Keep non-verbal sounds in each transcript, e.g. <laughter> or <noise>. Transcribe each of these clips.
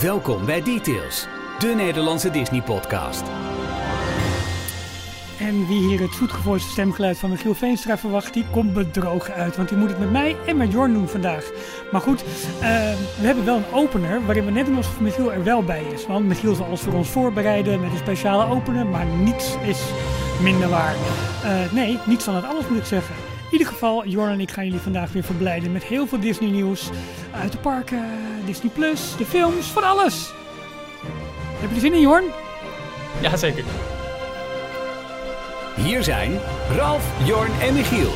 Welkom bij Details, de Nederlandse Disney-podcast. En wie hier het zoetgevoelige stemgeluid van Michiel Veenstra verwacht, die komt bedrogen uit. Want die moet het met mij en met Jorn doen vandaag. Maar goed, uh, we hebben wel een opener waarin we net doen alsof Michiel er wel bij is. Want Michiel zal ons voor ons voorbereiden met een speciale opener, maar niets is minder waar. Uh, nee, niets van het alles moet ik zeggen. In ieder geval, Jorn en ik gaan jullie vandaag weer verblijden met heel veel Disney nieuws. Uit de parken, Disney Plus, de films, van alles. Heb je er zin in, Jorn? Ja, zeker. Hier zijn Ralf, Jorn en Michiel.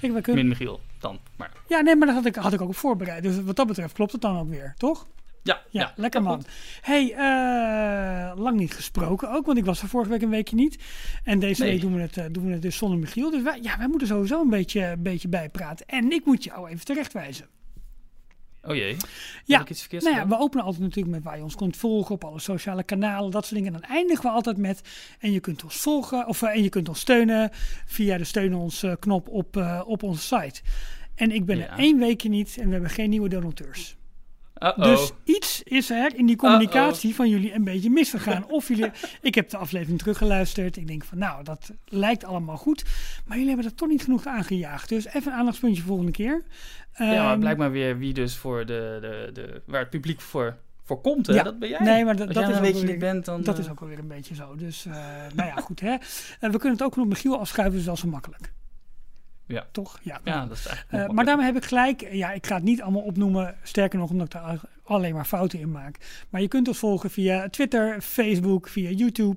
Kijk, we kunnen... Min Michiel dan, maar... Ja, nee, maar dat had ik, had ik ook voorbereid. Dus wat dat betreft klopt het dan ook weer, toch? Ja, Ja, ja, lekker man. hey, eh, lang niet gesproken ook, want ik was er vorige week een weekje niet. En deze Nee. week doen we, het, eh, doen we het dus zonder Michiel. Dus wij, ja, wij moeten sowieso een beetje, een beetje bijpraten. En ik moet jou even terechtwijzen. Oh jee. Ja, ik iets Nou ja, we openen altijd natuurlijk met waar je ons kunt volgen op alle sociale kanalen, dat soort dingen. En dan eindigen we altijd met en je kunt ons volgen of eh, en je kunt ons steunen via de steun ons eh, knop op, eh, op onze site. En ik ben Ja. er één weekje niet en we hebben geen nieuwe donateurs. Dus iets is er in die communicatie van jullie een beetje misgegaan. <laughs> Of jullie, ik heb de aflevering teruggeluisterd. Ik denk van nou, dat lijkt allemaal goed. Maar jullie hebben er toch niet genoeg aangejaagd. Dus even een aandachtspuntje volgende keer. ja, maar Ehm, blijkbaar weer wie dus voor de, de, de, waar het publiek voor, voor komt, hè? Ja. Dat ben jij. Nee, maar dat, Als dat is een ook weekje weer- niet bent, dan... Dat eh, is ook alweer een beetje zo. Dus, eh, nou ja, goed. Hè. Eh, we kunnen het ook nog Michiel afschuiven, dus dat is wel zo makkelijk. Ja. Toch? Ja. Ja, dat is nog maar daarmee heb ik gelijk. Ja, ik ga het niet allemaal opnoemen. Sterker nog, omdat ik daar alleen maar fouten in maak. Maar je kunt ons volgen via Twitter, Facebook, via YouTube.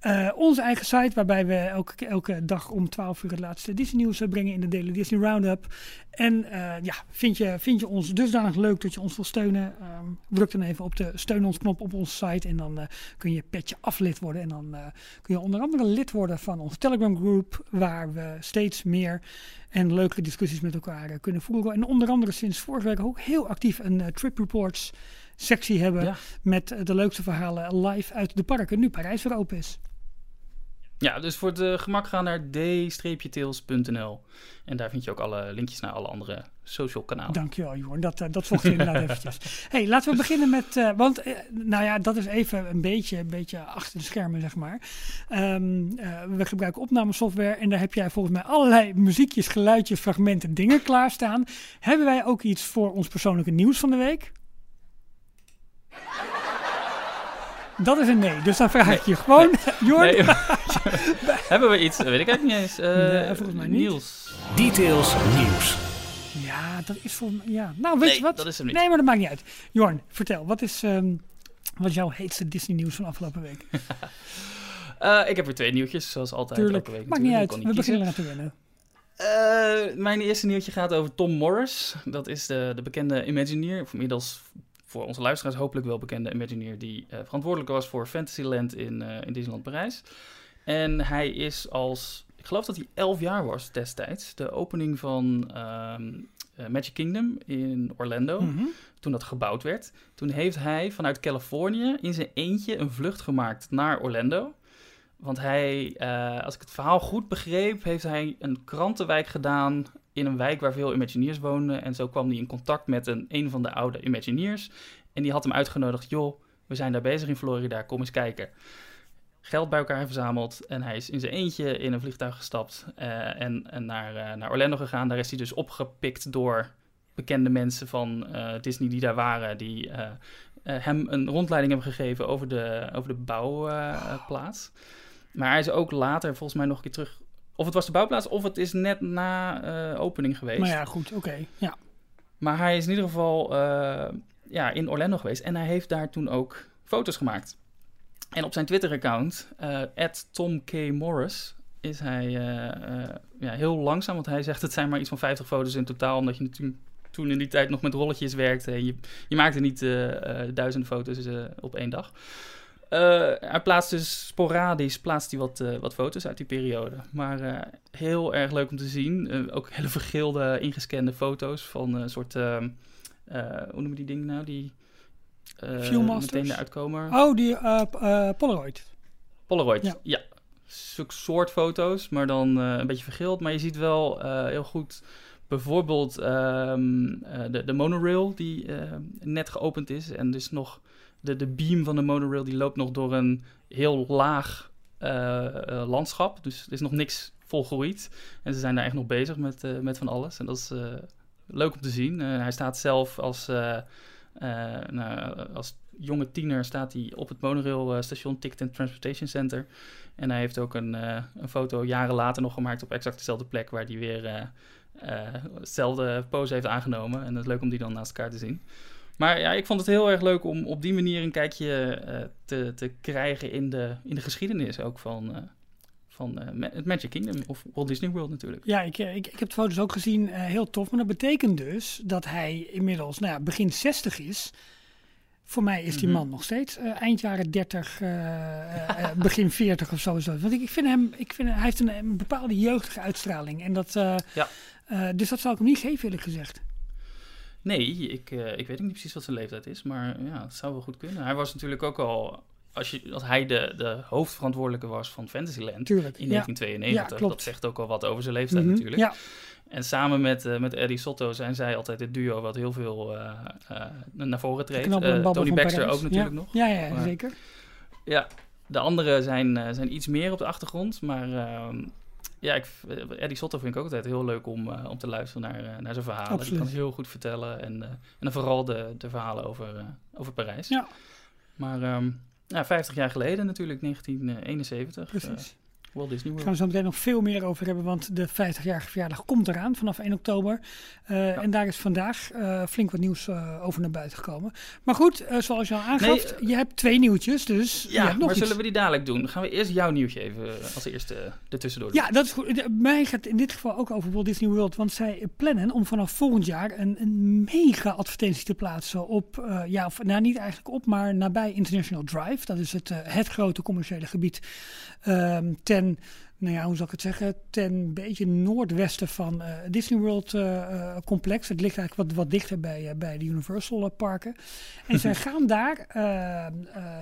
eh, onze eigen site, waarbij we elke, elke dag om 12 uur het laatste Disney nieuws eh, brengen in de Daily Disney Roundup. En eh, ja, vind je, vind je ons dusdanig leuk dat je ons wil steunen? ehm, druk dan even op de steun ons knop op onze site. En dan kun je petje aflid worden. En dan kun je onder andere lid worden van onze Telegram groep. Waar we steeds meer en leuke discussies met elkaar eh, kunnen voeren. En onder andere sinds vorige week ook heel actief een eh, Trip Reports sectie hebben. Ja. Met eh, de leukste verhalen live uit de parken. Nu Parijs weer open is. Ja, dus voor het eh, gemak ga naar d-tails.nl. En daar vind je ook alle linkjes naar alle andere social kanalen. Dankjewel, Jorn. Dat, eh, dat zocht je inderdaad <laughs> eventjes. hey, laten we beginnen met... eh, want, nou ja, dat is even een beetje, een beetje achter de schermen, zeg maar. Ehm, eh, we gebruiken opnamesoftware en daar heb jij volgens mij allerlei muziekjes, geluidjes, fragmenten, dingen klaarstaan. Hebben wij ook iets voor ons persoonlijke nieuws van de week? Dat is een nee. Dus dan vraag ik je gewoon, <laughs> Jorn. <laughs> Nee, hebben we iets? Weet ik eigenlijk niet eens. Eh, Nee, volgens mij niet. Niels. Details nieuws. Ja, dat is volgens mij... Ja. Nou, weet Nee, je wat? dat is hem niet. Nee, maar dat maakt niet uit. Jorn, vertel. Wat is, ehm, wat is jouw heetste Disney nieuws van afgelopen week? <laughs> Eh, ik heb weer twee nieuwtjes, zoals altijd. Tuurlijk, elke week maakt niet natuurlijk. uit. Ik We beginnen eraan te wennen. Eh, mijn eerste nieuwtje gaat over Tom Morris. Dat is de, de bekende Imagineer, of inmiddels voor onze luisteraars hopelijk wel bekende Imagineer, die eh, verantwoordelijk was voor Fantasyland in, eh, in Disneyland Parijs. En hij is als, ik geloof dat hij 11 jaar was destijds, de opening van ehm, eh, Magic Kingdom in Orlando, Mhm. toen dat gebouwd werd. Toen heeft hij vanuit Californië in zijn eentje een vlucht gemaakt naar Orlando. Want hij, als ik het verhaal goed begreep, heeft hij een krantenwijk gedaan in een wijk waar veel Imagineers woonden. En zo kwam hij in contact met een, een van de oude Imagineers. En die had hem uitgenodigd, joh, we zijn daar bezig in Florida, kom eens kijken. Geld bij elkaar verzameld en hij is in zijn eentje in een vliegtuig gestapt eh, en, en naar, eh, naar Orlando gegaan. Daar is hij dus opgepikt door bekende mensen van eh, Disney die daar waren, die hem een rondleiding hebben gegeven over de, over de bouwplaats. maar hij is ook later volgens mij nog een keer terug. Of het was de bouwplaats, of het is net na eh, opening geweest. Maar ja, goed. Oké. Ja. Maar hij is in ieder geval eh, ja, in Orlando geweest en hij heeft daar toen ook foto's gemaakt. En op zijn Twitter-account, eh Tom K. Morris, is hij ja, heel langzaam. Want hij zegt het zijn maar iets van 50 foto's in totaal. Omdat je natuurlijk toen in die tijd nog met rolletjes werkte. En je, je maakte niet duizenden foto's op één dag. Eh, hij plaatst dus sporadisch plaatst hij wat, eh, wat foto's uit die periode. Maar eh, heel erg leuk om te zien. Ook hele vergeelde, ingescande foto's van een soort... ehm, eh, hoe noemen die dingen nou? Die meteen eruit komen. Oh, die Polaroid. Polaroid, Ja. ja. Zulke soort foto's, maar dan een beetje vergeeld. Maar je ziet wel heel goed bijvoorbeeld ehm, eh, de, de monorail die net geopend is. En dus nog de, de beam van de monorail die loopt nog door een heel laag eh, eh, landschap. Dus er is nog niks volgroeid. En ze zijn daar echt nog bezig met, eh, met van alles. En dat is leuk om te zien. Hij staat zelf als, nou, als jonge tiener staat hij op het monorailstation Ticket and Transportation Center. En hij heeft ook een, een foto jaren later nog gemaakt op exact dezelfde plek waar hij weer hetzelfde pose heeft aangenomen. En het is leuk om die dan naast elkaar te zien. Maar ja, ik vond het heel erg leuk om op die manier een kijkje eh, te, te krijgen in de, in de geschiedenis ook van, eh, van eh, het Magic Kingdom of Walt Disney World natuurlijk. Ja, ik, ik, ik heb de foto's ook gezien. heel tof. Maar dat betekent dus dat hij inmiddels nou ja, begin 60 is. Voor mij is die Mhm. man nog steeds eind jaren 30, eh, eh, eh, begin <laughs> 40 of zo. Want ik, ik vind hem, ik vind, hij heeft een, een bepaalde jeugdige uitstraling. En dat, Ja. dus dat zou ik hem niet geven, eerlijk gezegd. Nee, ik, eh, ik weet ook niet precies wat zijn leeftijd is, maar ja, het zou wel goed kunnen. Hij was natuurlijk ook al, als, je, als hij de, de hoofdverantwoordelijke was van Fantasyland Tuurlijk. in ja. 1992, Ja, klopt. dat zegt ook al wat over zijn leeftijd Mhm, natuurlijk. Ja, En samen met, eh, met Eddie Sotto zijn zij altijd het duo wat heel veel eh, naar voren treedt. Tony Baxter Parijs. ook natuurlijk ja. nog. Ja, ja, zeker. Ja, de anderen zijn, zijn iets meer op de achtergrond. Maar ehm, ja, ik, eh, Eddie Sotto vind ik ook altijd heel leuk om, eh, om te luisteren naar, eh, naar zijn verhalen. Die kan heel goed vertellen. En, en dan vooral de, de verhalen over, over Parijs. Ja. Maar ehm, ja, 50 jaar geleden natuurlijk, 1971. eh, Precies. Walt Disney Daar World. gaan we zo meteen nog veel meer over hebben, want de 50-jarige verjaardag komt eraan vanaf 1 oktober. Eh, En daar is vandaag eh, flink wat nieuws eh, over naar buiten gekomen. Maar goed, zoals je al aangaf, Nee, je hebt twee nieuwtjes, dus je Ja, hebt nog maar iets. zullen we die dadelijk doen? Dan gaan we eerst jouw nieuwtje even als eerste ertussendoor doen. Ja, dat is goed. Mij gaat in dit geval ook over Walt Disney World. Want zij plannen om vanaf volgend jaar een, een mega advertentie te plaatsen op, ja, of, nou niet eigenlijk op, maar nabij International Drive. Dat is het, het grote commerciële gebied ten, nou ja, hoe zal ik het zeggen, ten beetje noordwesten van eh Disney World eh, eh, complex. Het ligt eigenlijk wat, wat dichter bij, bij de Universal parken. En zij <laughs> gaan daar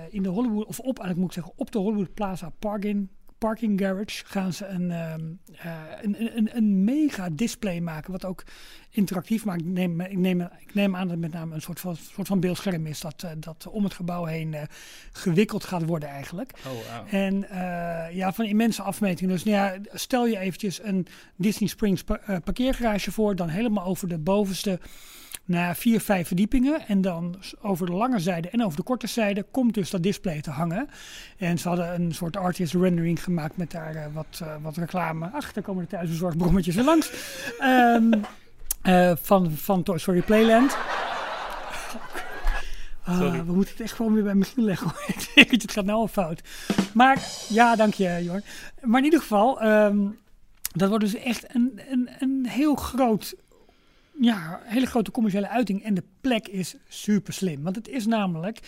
in de Hollywood, of op, eigenlijk moet ik zeggen, op de Hollywood Plaza Parking parking garage gaan ze een, ehm, eh, een, een, een, mega display maken, wat ook interactief maakt. Ik neem, ik neem, ik neem aan dat het met name een soort van, soort van beeldscherm is dat, eh, dat om het gebouw heen eh, gewikkeld gaat worden eigenlijk. Oh. En ja, van immense afmetingen. Dus nou ja, stel je eventjes een Disney Springs pa- parkeergarage voor, dan helemaal over de bovenste ja, vier, vijf verdiepingen. En dan over de lange zijde en over de korte zijde komt dus dat display te hangen. En ze hadden een soort artist rendering gemaakt met daar eh, wat, eh, wat reclame. Ach, daar komen de thuisbezorgbrommetjes weer langs. <laughs> Ehm, eh, van, van Toy Story Playland. Ah, we moeten het echt gewoon weer bij Michiel leggen. <laughs> Ik denk dat het gaat nou al fout. Maar ja, dank je, Jor. Maar in ieder geval, ehm, dat wordt dus echt een, een, een heel groot, ja, hele grote commerciële uiting. En de plek is super slim. Want het is namelijk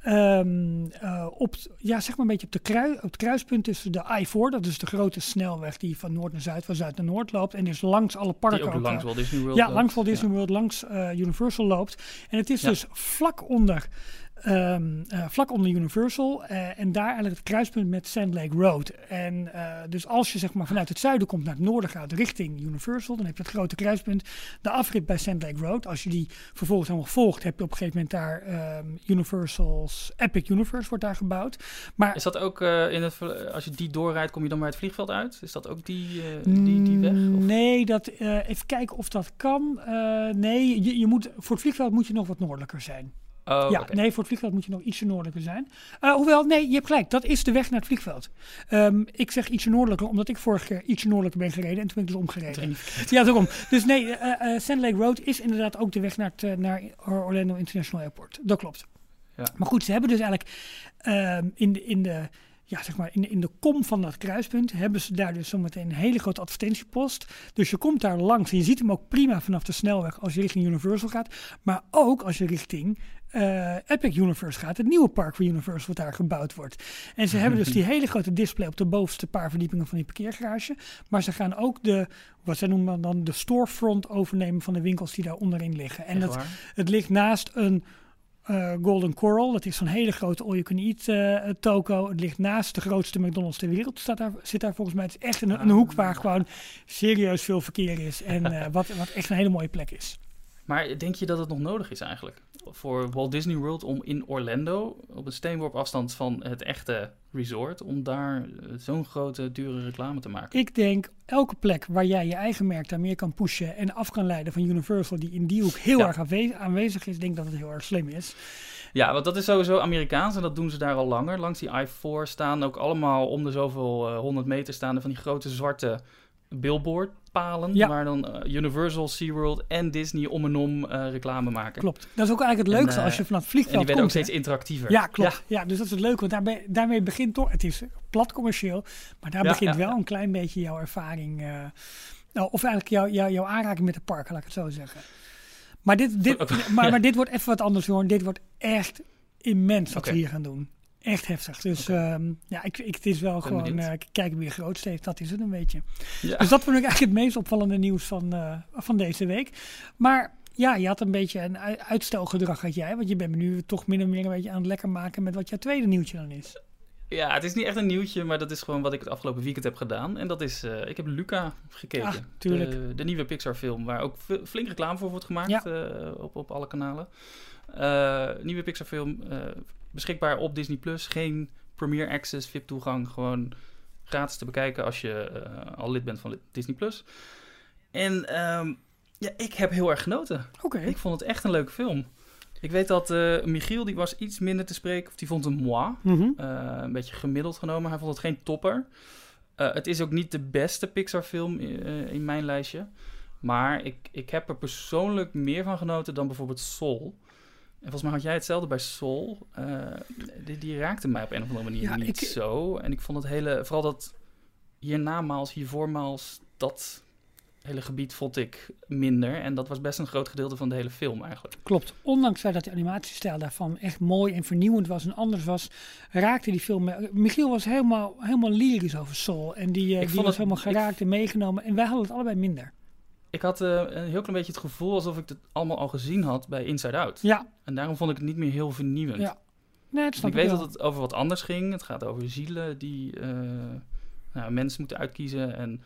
ehm, eh, op, ja, zeg maar een beetje op, de krui, op het kruispunt tussen de I-4, dat is de grote snelweg die van noord naar zuid, van zuid naar noord loopt. En dus langs alle parken Die ook ook, langs eh, Walt Disney World ja, loopt. langs Walt Disney Ja. World, langs eh, Universal loopt. En het is Ja. dus vlak onder, ehm, eh, vlak onder Universal. eh, en daar eigenlijk het kruispunt met Sand Lake Road. En eh, dus als je zeg maar vanuit het zuiden komt naar het noorden gaat richting Universal, dan heb je het grote kruispunt. De afrit bij Sand Lake Road. Als je die vervolgens helemaal volgt, heb je op een gegeven moment daar ehm, Universal's Epic Universe wordt daar gebouwd. Maar Is dat ook in het, als je die doorrijdt, kom je dan bij het vliegveld uit? Is dat ook die, die, die weg? Of? Mm, Nee, dat, even kijken of dat kan. Nee, je, je moet, voor het vliegveld moet je nog wat noordelijker zijn. Oh, ja, nee, voor het vliegveld moet je nog ietsje noordelijker zijn. Eh, hoewel, nee, je hebt gelijk. Dat is de weg naar het vliegveld. Ehm, ik zeg ietsje noordelijker, omdat ik vorige keer ietsje noordelijker ben gereden. En toen ben ik dus omgereden. Ja, daarom. Dus nee, eh, Sand Lake Road is inderdaad ook de weg naar, het, naar Orlando International Airport. Dat klopt. Ja. Maar goed, ze hebben dus eigenlijk ehm, in, de, in de ja, zeg maar, in, in de kom van dat kruispunt hebben ze daar dus zometeen een hele grote advertentiepost. Dus je komt daar langs en je ziet hem ook prima vanaf de snelweg als je richting Universal gaat. Maar ook als je richting eh, Epic Universe gaat, het nieuwe park van Universal wat daar gebouwd wordt. En ze hebben dus die hele grote display op de bovenste paar verdiepingen van die parkeergarage. Maar ze gaan ook de, wat zij noemen dan de storefront overnemen van de winkels die daar onderin liggen. En dat, het ligt naast een eh, Golden Coral. Dat is zo'n hele grote all-you-can-eat eh, toko. Het ligt naast de grootste McDonald's ter wereld. Staat daar, zit daar volgens mij. Het is echt een, een hoek waar gewoon serieus veel verkeer is. En eh, wat, wat echt een hele mooie plek is. Maar denk je dat het nog nodig is eigenlijk? Voor Walt Disney World om in Orlando, op een steenworp afstand van het echte resort, om daar eh, zo'n grote, dure reclame te maken? Ik denk elke plek waar jij je eigen merk daar meer kan pushen en af kan leiden van Universal, die in die hoek heel Ja. erg aanwe- aanwezig is, denk dat het heel erg slim is. Ja, want dat is sowieso Amerikaans en dat doen ze daar al langer. Langs die I-4 staan ook allemaal om de zoveel eh, 100 meter staande van die grote zwarte billboardpalen. Ja. Waar dan eh, Universal, SeaWorld en Disney om en om eh, reclame maken. Klopt. Dat is ook eigenlijk het En, leukste eh, als je vanaf het En die vliegveld werden ook komt. hè. steeds interactiever. Ja, klopt. Ja. dus dat is het leuke, want daarbij, daarmee begint toch, het is plat commercieel, maar daar Ja, begint wel een klein beetje jouw ervaring, eh, nou, of eigenlijk jouw jouw jouw aanraking met de parken, laat ik het zo zeggen. Maar dit, dit, <laughs> maar, maar dit wordt even wat anders, hoor. Dit wordt echt immens wat Oké. we hier gaan doen. Echt heftig. Dus ehm, ja, ik, ik, het is wel gewoon, benieuwd. eh, kijken wie groot steekt, dat is het een beetje. Ja. Dus dat vond ik eigenlijk het meest opvallende nieuws van, eh, van deze week. Maar ja, je had een beetje een ui- uitstelgedrag had jij. Want je bent me nu toch min of meer een beetje aan het lekker maken met wat jouw tweede nieuwtje dan is. Ja, het is niet echt een nieuwtje, maar dat is gewoon wat ik het afgelopen weekend heb gedaan. En dat is, eh, ik heb Luca gekeken. Ah, tuurlijk. De, de nieuwe Pixar film, waar ook flink reclame voor wordt gemaakt op, op alle kanalen. Nieuwe Pixar film, beschikbaar op Disney+. Plus. Geen Premier Access, VIP toegang, gewoon gratis te bekijken als je eh, al lid bent van Disney+. Plus. En ehm, ja, ik heb heel erg genoten. Oké. Ik vond het echt een leuke film. Ik weet dat eh, Michiel, die was iets minder te spreken, of die vond hem moi. Eh, een beetje gemiddeld genomen. Hij vond het geen topper. Het is ook niet de beste Pixar-film eh, in mijn lijstje. Maar ik, ik heb er persoonlijk meer van genoten dan bijvoorbeeld Soul. En volgens mij had jij hetzelfde bij Soul. Eh, die, die raakte mij op een of andere manier Ja, niet ik- zo. En ik vond het hele... Vooral dat hiernamaals, hiervoormaals... Dat hele gebied vond ik minder. En dat was best een groot gedeelte van de hele film eigenlijk. Klopt. Ondanks dat de animatiestijl daarvan echt mooi en vernieuwend was en anders was, raakte die film... Michiel was helemaal, helemaal lyrisch over Soul. En die, Ik die vond was het- helemaal geraakt en meegenomen. En wij hadden het allebei minder. Ik had eh, een heel klein beetje het gevoel alsof ik het allemaal al gezien had bij Inside Out. Ja, En daarom vond ik het niet meer heel vernieuwend. Ja, nee, het snap ik ik weet wel. dat het over wat anders ging. Het gaat over zielen die eh, nou, mensen moeten uitkiezen. En,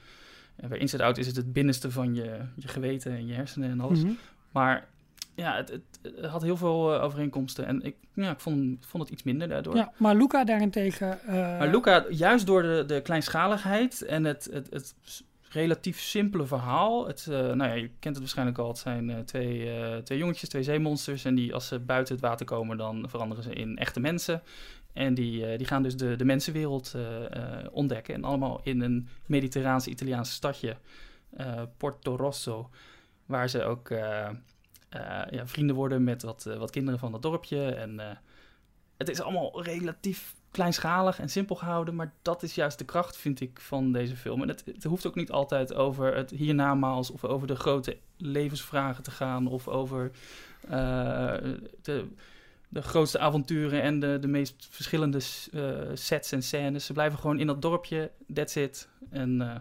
en bij Inside Out is het het binnenste van je, je geweten en je hersenen en alles. Mhm. Maar ja, het, het, het had heel veel eh, overeenkomsten. En ik, ja, ik vond, vond het iets minder daardoor. Ja, maar Luca daarentegen... eh, Maar Luca, juist door de, de kleinschaligheid en het, het, het relatief simpele verhaal. Het, eh, nou ja, je kent het waarschijnlijk al. Het zijn eh, twee, eh, twee jongetjes, twee zeemonsters. En die, als ze buiten het water komen, dan veranderen ze in echte mensen. En die, die gaan dus de, de mensenwereld ontdekken. En allemaal in een mediterraans-Italiaans stadje, eh, Porto Rosso. Waar ze ook ja, vrienden worden met wat, wat kinderen van dat dorpje. En het is allemaal relatief kleinschalig en simpel gehouden. Maar dat is juist de kracht, vind ik, van deze film. En het, het hoeft ook niet altijd over het hiernamaals of over de grote levensvragen te gaan. Of over eh, de, grootste avonturen en de, de meest verschillende eh, sets en scènes. Ze blijven gewoon in dat dorpje, that's it. En eh,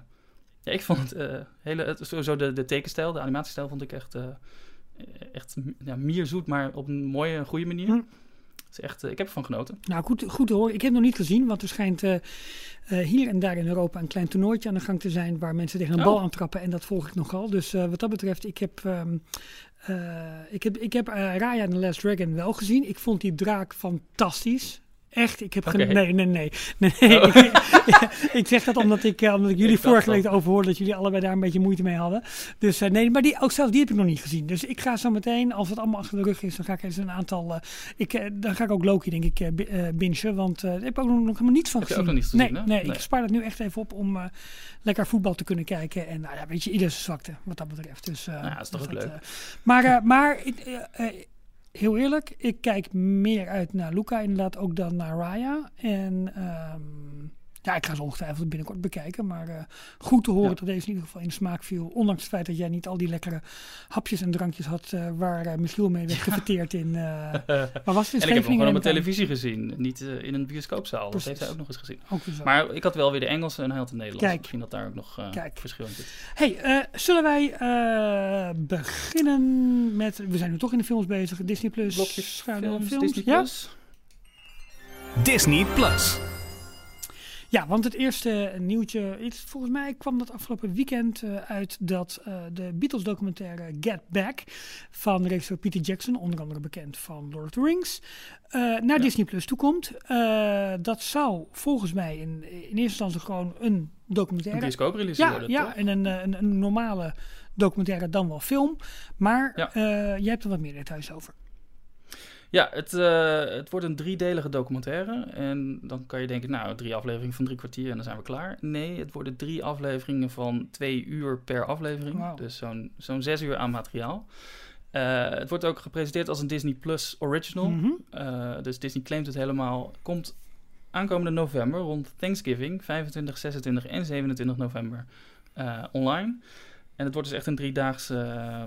ja, ik vond het hele, het, de, de tekenstijl, de animatiestijl vond ik echt, echt ja, mierzoet, maar op een mooie en goede manier. Hm. Is echt, eh, ik heb ervan genoten. Nou, goed, goed te horen. Ik heb het nog niet gezien, want er schijnt eh, eh, hier en daar in Europa een klein toernooitje aan de gang te zijn waar mensen tegen een Oh. bal aantrappen en dat volg ik nogal. Dus wat dat betreft, ik heb, ehm, eh, ik heb, ik heb Raya and the Last Dragon wel gezien. Ik vond die draak fantastisch. Echt, ik heb... Nee, nee, nee. nee, <laughs> nee. Oh. ik, <laughs> ik zeg dat omdat ik, eh, omdat ik jullie Ik vorige week over hoorde dat jullie allebei daar een beetje moeite mee hadden. Dus eh, nee, maar die, ook zelfs die heb ik nog niet gezien. Dus ik ga zo meteen, als het allemaal achter de rug is, dan ga ik eens een aantal... eh, ik, dan ga ik ook Loki, denk ik, bi- bingen. Want daar heb ik ook nog, nog helemaal niets van Heb gezien. ook nog niet gezien, nee, nee, Nee. ik spaar dat nu echt even op om lekker voetbal te kunnen kijken. En nou ja, weet je, ieder zijn zwakte wat dat betreft. Dus, Nou ja, dat is toch ook leuk. maar maar ik, heel eerlijk, ik kijk meer uit naar Luca inderdaad ook dan naar Raya. En ehm, Ja, ik ga ze ongetwijfeld binnenkort bekijken. Maar eh, goed te horen Ja. dat deze in ieder geval in de smaak viel. Ondanks het feit dat jij niet al die lekkere hapjes en drankjes had eh, waar eh Michiel mee werd gefeteerd in... eh <laughs> waar was het? In En ik heb hem gewoon op mijn televisie gezien, niet in een bioscoopzaal. Dat heeft hij ook nog eens gezien. Ook. Maar ik had wel weer de Engelse en hij had de Nederlandse. Kijk. Misschien dat daar ook nog eh, Kijk. verschil in zit. Hey, eh, zullen wij eh, beginnen met... We zijn nu toch in de films bezig. Disney Plus. Blokjes, schuine films, films. Disney+. Ja? Plus. Disney Plus. Ja, want het eerste nieuwtje, volgens mij kwam dat afgelopen weekend eh, uit dat eh, de Beatles documentaire Get Back van regisseur Peter Jackson, onder andere bekend van Lord of the Rings, eh, naar Disney Plus toekomt. Eh dat zou volgens mij in, in eerste instantie gewoon een Een documentaire. bioscooprelease Ja, worden, ja toch? en een, een, een normale documentaire dan wel film. Maar Ja. jij hebt er wat meer details over. Ja, het, eh, het wordt een driedelige documentaire. En dan kan je denken, nou, drie afleveringen van drie kwartier en dan zijn we klaar. Nee, het worden drie afleveringen van twee uur per aflevering. Dus zo'n zo'n zes uur aan materiaal. Eh, het wordt ook gepresenteerd als een Disney Plus original. Mhm. Eh, dus Disney claimt het helemaal. Komt aankomende november, rond Thanksgiving, 25, 26 en 27 november, online. En het wordt dus echt een driedaags eh,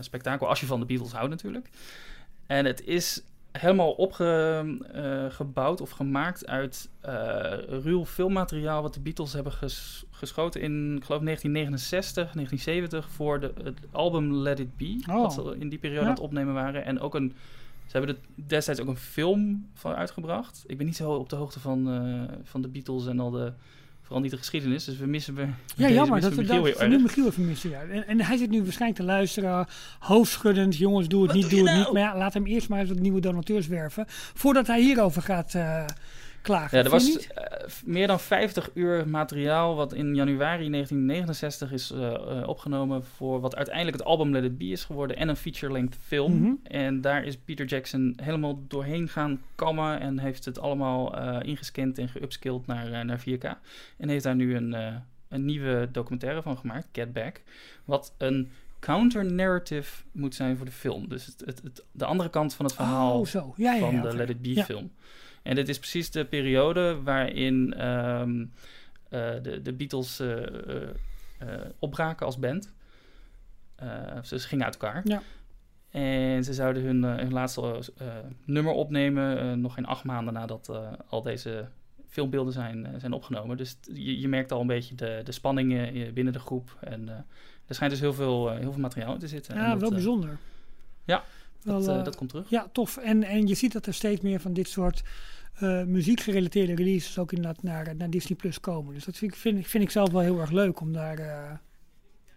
spektakel, als je van de Beatles houdt natuurlijk. En het is helemaal opgebouwd of gemaakt uit eh ruw filmmateriaal wat de Beatles hebben ges- geschoten in, ik geloof, 1969, 1970 voor de, het album Let It Be, Oh. wat ze in die periode Ja. aan het opnemen waren. En ook een, ze hebben er destijds ook een film van uitgebracht. Ik ben niet zo op de hoogte van, eh, van de Beatles en al de, vooral niet de geschiedenis, dus we missen we Ja, jammer. Dat we Michiel dat nu. Michiel even missen. Ja. En, en hij zit nu waarschijnlijk te luisteren, hoofdschuddend. Jongens, doe het Wat niet, doe het nou? niet. Maar ja, laat hem eerst maar eens wat nieuwe donateurs werven. Voordat hij hierover gaat eh, klagen. Ja, er was eh, meer dan 50 uur materiaal wat in januari 1969 is eh, eh, opgenomen voor wat uiteindelijk het album Let It Be is geworden en een feature-length film. Mhm. En daar is Peter Jackson helemaal doorheen gaan kammen en heeft het allemaal ingescand en geupskilled naar, naar 4K. En heeft daar nu een, een nieuwe documentaire van gemaakt, Get Back, wat een counter-narrative moet zijn voor de film. Dus het, het, het- de andere kant van het verhaal Oh, zo. Ja, ja, van ja, de. Let It Be film. En dit is precies de periode waarin ehm, eh, de, de Beatles eh, opbraken als band. Ze gingen uit elkaar. Ja. En ze zouden hun, hun laatste nummer opnemen, nog geen acht maanden nadat al deze filmbeelden zijn, zijn opgenomen. Dus je, je merkt al een beetje de, de spanningen eh, binnen de groep. En er schijnt dus heel veel, heel veel materiaal in te zitten. En Ja, dat, wel bijzonder. ja, dat, eh, eh, dat komt terug. Ja, tof. En, en je ziet dat er steeds meer van dit soort eh muziekgerelateerde releases ook inderdaad naar, naar Disney Plus komen. Dus dat vind ik, vind, ik- vind ik zelf wel heel erg leuk om daar...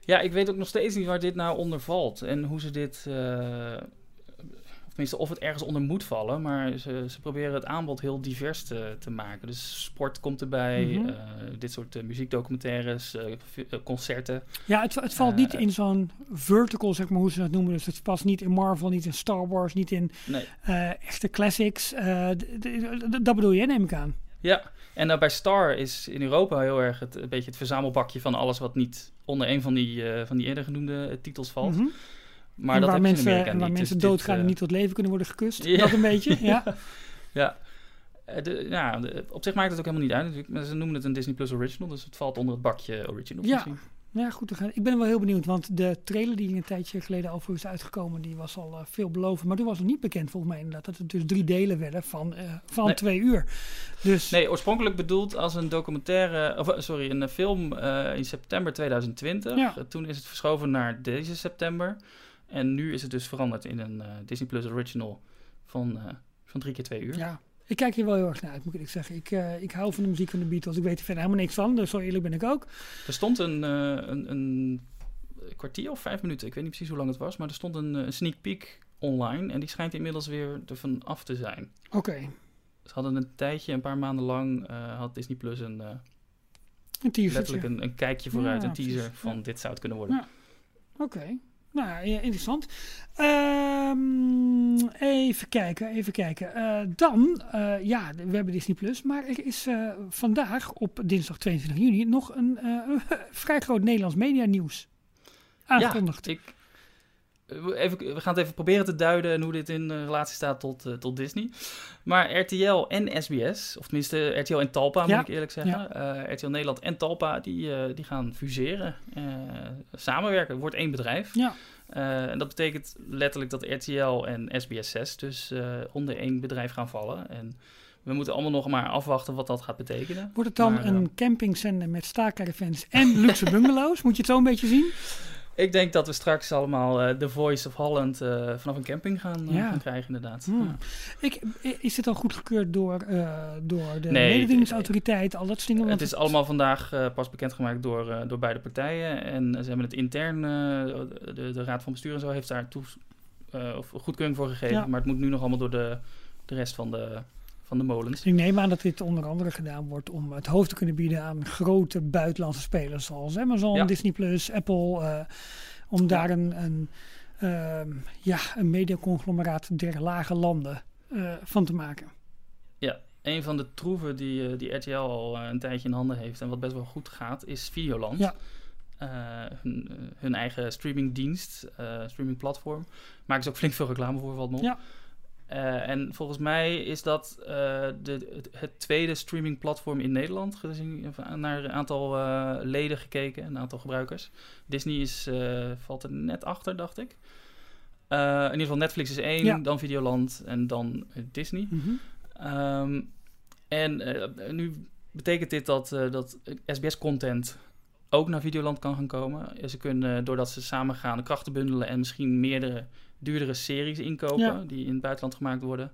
Ja, ik weet ook nog steeds niet waar dit nou onder valt. En hoe ze dit. Of tenminste, of het ergens onder moet vallen. Maar ze, ze proberen het aanbod heel divers te, te maken. Dus sport komt erbij. Mhm. eh, dit soort eh, muziekdocumentaires, eh, concerten. Ja, het, het valt niet in zo'n vertical, zeg maar hoe ze dat noemen. Dus het past niet in Marvel, niet in Star Wars, niet in Nee. echte classics. Dat bedoel je, neem ik aan. Ja, en nou bij Star is in Europa heel erg het, een beetje het verzamelbakje van alles wat niet onder een van die, van die eerder genoemde titels valt. Mhm. Maar en dat waar in mensen, Amerika en waar niet. mensen Dus dit, doodgaan en eh, niet tot leven kunnen worden gekust. Dat een beetje, <laughs> ja. Ja. Eh, De, ja, de- op zich maakt het ook helemaal niet uit natuurlijk. Maar ze noemen het een Disney Plus Original, dus het valt onder het bakje Original Ja. misschien. Ja, goed. gaan- Ik ben wel heel benieuwd, want de trailer die een tijdje geleden over is uitgekomen, die was al uh, veelbelovend. Maar toen was nog niet bekend volgens mij inderdaad dat het dus drie delen werden van, uh, van Nee. twee uur. Dus Nee, oorspronkelijk bedoeld als een documentaire, of sorry, een film uh, in september 2020. Ja. Uh, toen is het verschoven naar deze september. En nu is het dus veranderd in een uh, Disney Plus Original van, van drie keer twee uur. Ja, ik kijk hier wel heel erg naar uit, moet ik zeggen. Ik, uh, ik hou van de muziek van de Beatles. Ik weet er verder helemaal niks van, dus zo eerlijk ben ik ook. Er stond een, uh, een, een, kwartier of vijf minuten, ik weet niet precies hoe lang het was, maar er stond een, een sneak peek online en die schijnt inmiddels weer ervan af te zijn. Oké. Okay. Ze hadden een tijdje, een paar maanden lang, uh, had Disney Plus een, een letterlijk een, een, kijkje vooruit, ja, een teaser precies. van ja. dit zou het kunnen worden. Ja. Oké. Okay. Nou, ja, interessant. Um, even kijken, even kijken. Uh, dan, uh, ja, we hebben Disney Plus, maar er is uh, vandaag op dinsdag 22 juni nog <laughs> een vrij groot Nederlands media nieuws aangekondigd. Ja, ik, even, we gaan het even proberen te duiden en hoe dit in eh, relatie staat tot, eh, tot Disney. Maar RTL en SBS, of tenminste RTL en Talpa Ja. moet ik eerlijk zeggen. Eh, RTL Nederland en Talpa, die, eh, die gaan fuseren, eh, samenwerken. Wordt één bedrijf. Ja. Eh, en dat betekent letterlijk dat RTL en SBS 6 dus eh, onder één bedrijf gaan vallen. En we moeten allemaal nog maar afwachten wat dat gaat betekenen. Wordt het dan Maar, een eh, campingzender met staakcaravans en luxe bungalows? Moet je het zo een beetje zien? Ik denk dat we straks allemaal eh The Voice of Holland eh, vanaf een camping gaan, eh, Ja. gaan krijgen, inderdaad. Hmm. Ja. Ik, is dit dan goedgekeurd door, door de Nee, mededingingsautoriteit, al dat soort dingen? Want Het is allemaal vandaag pas bekendgemaakt door, door beide partijen. En ze hebben het intern, de, de Raad van Bestuur en zo heeft daar toe, of goedkeuring voor gegeven. Ja. Maar het moet nu nog allemaal door de, de rest van de, van de molens. Ik neem aan dat dit onder andere gedaan wordt om het hoofd te kunnen bieden aan grote buitenlandse spelers zoals Amazon, Ja. Disney Plus, Apple. eh, om daar een, een, ehm, ja, een mediaconglomeraat der lage landen eh, van te maken. Een van de troeven die, eh, die RTL al een tijdje in handen heeft en wat best wel goed gaat, is Videoland. Ja. Hun, hun eigen streamingdienst, eh streamingplatform. Maken ze ook flink veel reclame voor, valt. Ja. Eh, en volgens mij is dat eh, de, het, het tweede streamingplatform in Nederland, gezien of naar een aantal eh, leden gekeken, een aantal gebruikers. Disney is, eh, valt er net achter, dacht ik. Eh, in ieder geval Netflix is één, Ja. dan Videoland en dan eh, Disney. Mhm. Ehm, en eh, nu betekent dit dat, eh, dat SBS-content ook naar Videoland kan gaan komen. Eh, Ze kunnen, eh, doordat ze samen gaan, de krachten bundelen en misschien meerdere duurdere series inkopen Ja. die in het buitenland gemaakt worden.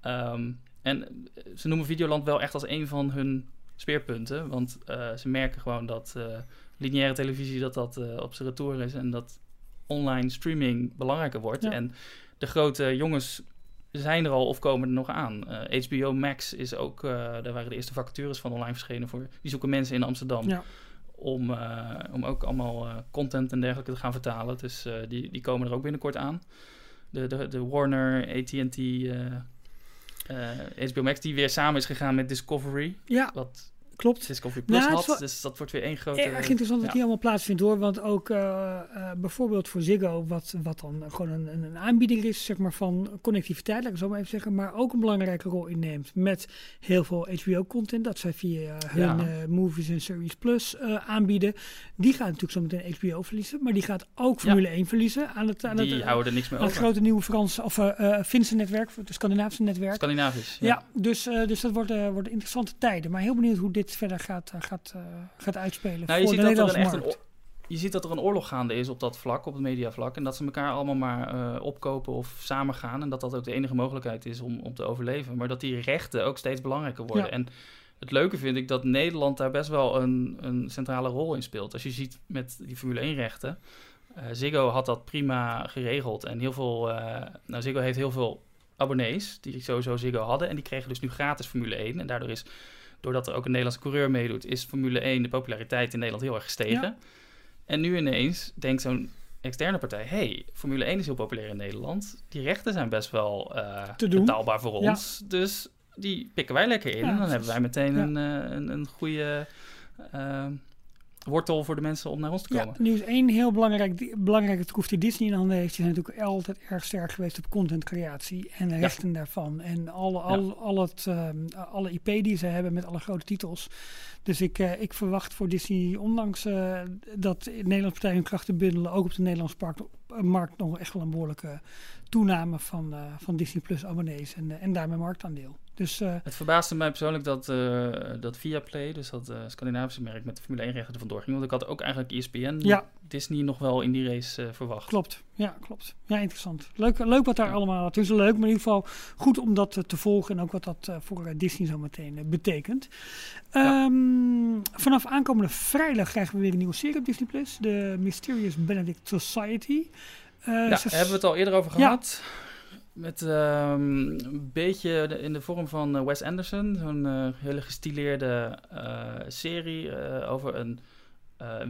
Ehm, en eh, ze noemen Videoland wel echt als een van hun speerpunten, want eh, ze merken gewoon dat eh, lineaire televisie dat dat eh, op zijn retour is en dat online streaming belangrijker wordt. Ja. En de grote jongens zijn er al of komen er nog aan. HBO Max is ook, daar waren de eerste vacatures van online verschenen voor. Die zoeken mensen in Amsterdam Ja. Om, eh, om ook allemaal eh, content en dergelijke te gaan vertalen. Dus eh, die, die komen er ook binnenkort aan. De, de, de Warner, AT&T, HBO Max, die weer samen is gegaan met Discovery. Ja, Wat klopt. Discovery Plus Nou, had. wel- Dus dat wordt weer één grote... Erg interessant wat ja. hier allemaal plaatsvindt hoor. Want ook eh, eh, bijvoorbeeld voor Ziggo, wat, wat dan gewoon een, een, aanbieder is zeg maar, van connectiviteit, laat ik het zo maar even zeggen. Maar ook een belangrijke rol inneemt met heel veel HBO-content. Dat zij via hun Ja. eh, Movies en Series Plus aanbieden. Die gaat natuurlijk zo meteen HBO verliezen. Maar die gaat ook Formule 1 verliezen aan het, aan Die het, houden er niks meer aan het over. grote nieuwe Franse of Finse netwerk, het Scandinavische netwerk. Scandinavisch. Ja, dus, dus dat worden, worden interessante tijden. Maar heel benieuwd hoe dit verder gaat, eh, gaat, eh, gaat uitspelen Nou, je voor ziet, dat er een, echt je ziet dat er een oorlog gaande is op dat vlak, op het mediavlak. En dat ze elkaar allemaal maar eh, opkopen of samen gaan. En dat dat ook de enige mogelijkheid is om, om te overleven. Maar dat die rechten ook steeds belangrijker worden. Ja. En het leuke vind ik dat Nederland daar best wel een, een centrale rol in speelt. Als je ziet met die Formule 1 rechten. eh, Ziggo had dat prima geregeld. En heel veel, nou Ziggo heeft heel veel abonnees die sowieso Ziggo hadden. En die kregen dus nu gratis Formule 1. En daardoor is, doordat er ook een Nederlandse coureur meedoet, is Formule 1 de populariteit in Nederland heel erg gestegen. Ja. En nu ineens denkt zo'n externe partij: hey, Formule 1 is heel populair in Nederland. Die rechten zijn best wel eh, Te doen. betaalbaar voor Ja. ons. Dus die pikken wij lekker in. Ja, en dan hebben wij meteen een, eh, een, een goede eh, wortel voor de mensen om naar ons te Ja, komen. nu is één heel belangrijk, die- belangrijke troef die Disney in handen heeft. Die zijn natuurlijk altijd erg sterk geweest op contentcreatie en de rechten daarvan. En alle, al, al het, ehm, alle IP die ze hebben met alle grote titels. Dus ik, eh, ik verwacht voor Disney, ondanks eh, dat Nederlandse partijen hun krachten bundelen, ook op de Nederlandse markt, eh, markt nog echt wel een behoorlijke toename van, van Disney Plus abonnees en, en daarmee marktaandeel. Dus eh, Het verbaasde mij persoonlijk dat, eh dat Viaplay, dus dat eh, Scandinavische merk met de Formule 1 rechten er vandoor ging. Want ik had ook eigenlijk ESPN, Ja. Disney nog wel in die race verwacht. Klopt, ja, klopt. Ja, interessant. Leuk, leuk wat daar Ja. allemaal, het is leuk, maar in ieder geval goed om dat te volgen en ook wat dat voor Disney zo meteen betekent. Ja. Ehm, vanaf aankomende vrijdag krijgen we weer een nieuwe serie op Disney+, Plus, de Mysterious Benedict Society. Ja, daar hebben we het al eerder over Ja. Met ehm, een beetje in de vorm van eh, Wes Anderson. Zo'n eh, hele gestileerde eh, serie eh, over een,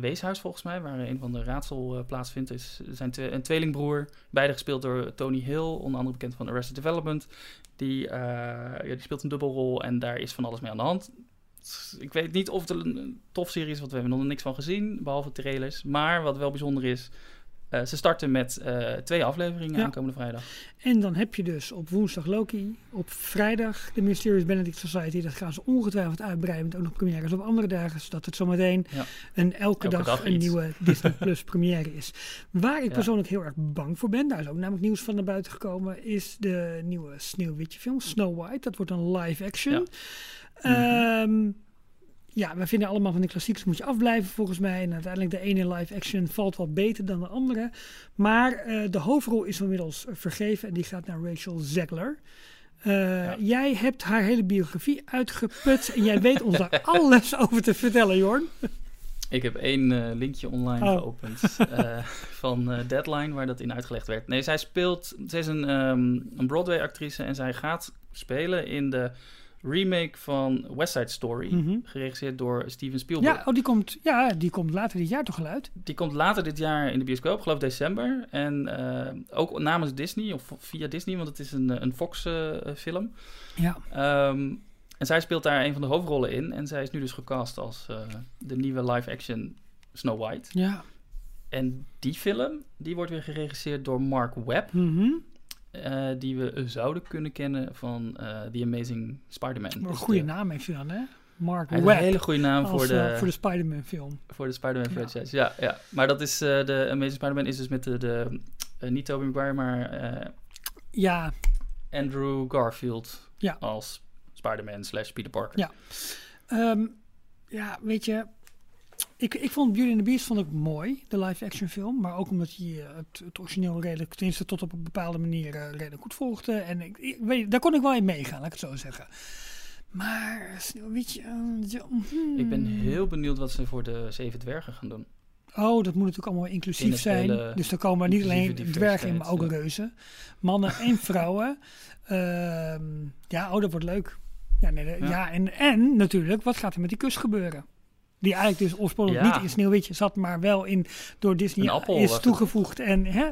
weeshuis volgens mij. Waar een van de raadsel plaatsvindt. Is zijn een tweelingbroer. Beide gespeeld door Tony Hill. Onder andere bekend van Arrested Development. Die, ja, die speelt een dubbelrol en daar is van alles mee aan de hand. Ik weet niet of het een, een tof serie is, want we hebben nog niks van gezien. Behalve trailers. Maar wat wel bijzonder is... Eh, ze starten met eh, twee afleveringen Ja. aankomende vrijdag. En dan heb je dus op woensdag Loki, op vrijdag de Mysterious Benedict Society. Dat gaan ze ongetwijfeld uitbreiden met ook nog premières op andere dagen, zodat het zometeen Ja. een elke, Elke dag, dag een iets. nieuwe Disney <laughs> Plus première is. Waar ik Ja. persoonlijk heel erg bang voor ben, daar is ook namelijk nieuws van naar buiten gekomen, is de nieuwe Sneeuwwitje film, Snow White. Dat wordt een live action. Ehm, ja, we vinden allemaal van de klassiekers moet je afblijven volgens mij. En uiteindelijk de ene live action valt wat beter dan de andere. Maar eh, de hoofdrol is inmiddels vergeven en die gaat naar Rachel Zegler. Eh, Jij hebt haar hele biografie uitgeput en jij weet ons daar <laughs> alles over te vertellen, Jorn. Ik heb één eh, linkje online Oh. geopend <laughs> van Deadline, waar dat in uitgelegd werd. Nee, zij speelt, zij is een, ehm, een Broadway-actrice en zij gaat spelen in de remake van West Side Story, Mhm. geregisseerd door Steven Spielberg. Ja, oh, die komt, ja, die komt later dit jaar toch al uit? Die komt later dit jaar in de bioscoop, geloof december. En eh, ook namens Disney, of via Disney, want het is een, eh, een Fox-film. Ja. Ehm, en zij speelt daar een van de hoofdrollen in. En zij is nu dus gecast als eh, de nieuwe live-action Snow White. Ja. En die film, die wordt weer geregisseerd door Mark Webb. Mhm. Eh, die we zouden kunnen kennen van eh The Amazing Spider-Man. Een goede de- naam heeft hij dan, hè? Mark Webb. een hele goede naam voor de, eh, voor de Spider-Man film. voor de Spider-Man Ja. franchise. Ja, ja. Maar dat is de Amazing Spider-Man is dus met de, de niet Tobey Maguire, maar Ja, Andrew Garfield Ja. als Spider-Man slash Peter Parker. Ja. Ehm, ja, weet je, ik, ik vond Beauty and the Beast vond ik mooi, de live-action film. Maar ook omdat hij eh, het, het origineel redelijk, tenminste tot op een bepaalde manier eh, redelijk goed volgde. En ik, ik weet, daar kon ik wel in meegaan, laat ik het zo zeggen. Maar, Sneeuwwitje... eh, hmm. Ik ben heel benieuwd wat ze voor de Zeven Dwergen gaan doen. Oh, dat moet natuurlijk allemaal In inclusief zijn. Dus er komen niet alleen dwergen in, maar ook reuzen. Mannen en <laughs> vrouwen. Ehm, ja, oh, dat wordt leuk. Ja, nee, de- Ja. ja. en, en natuurlijk, wat gaat er met die kus gebeuren? Die eigenlijk dus oorspronkelijk Ja. niet in Sneeuwwitje zat, maar wel in, door Disney appel is het. toegevoegd. En, hè?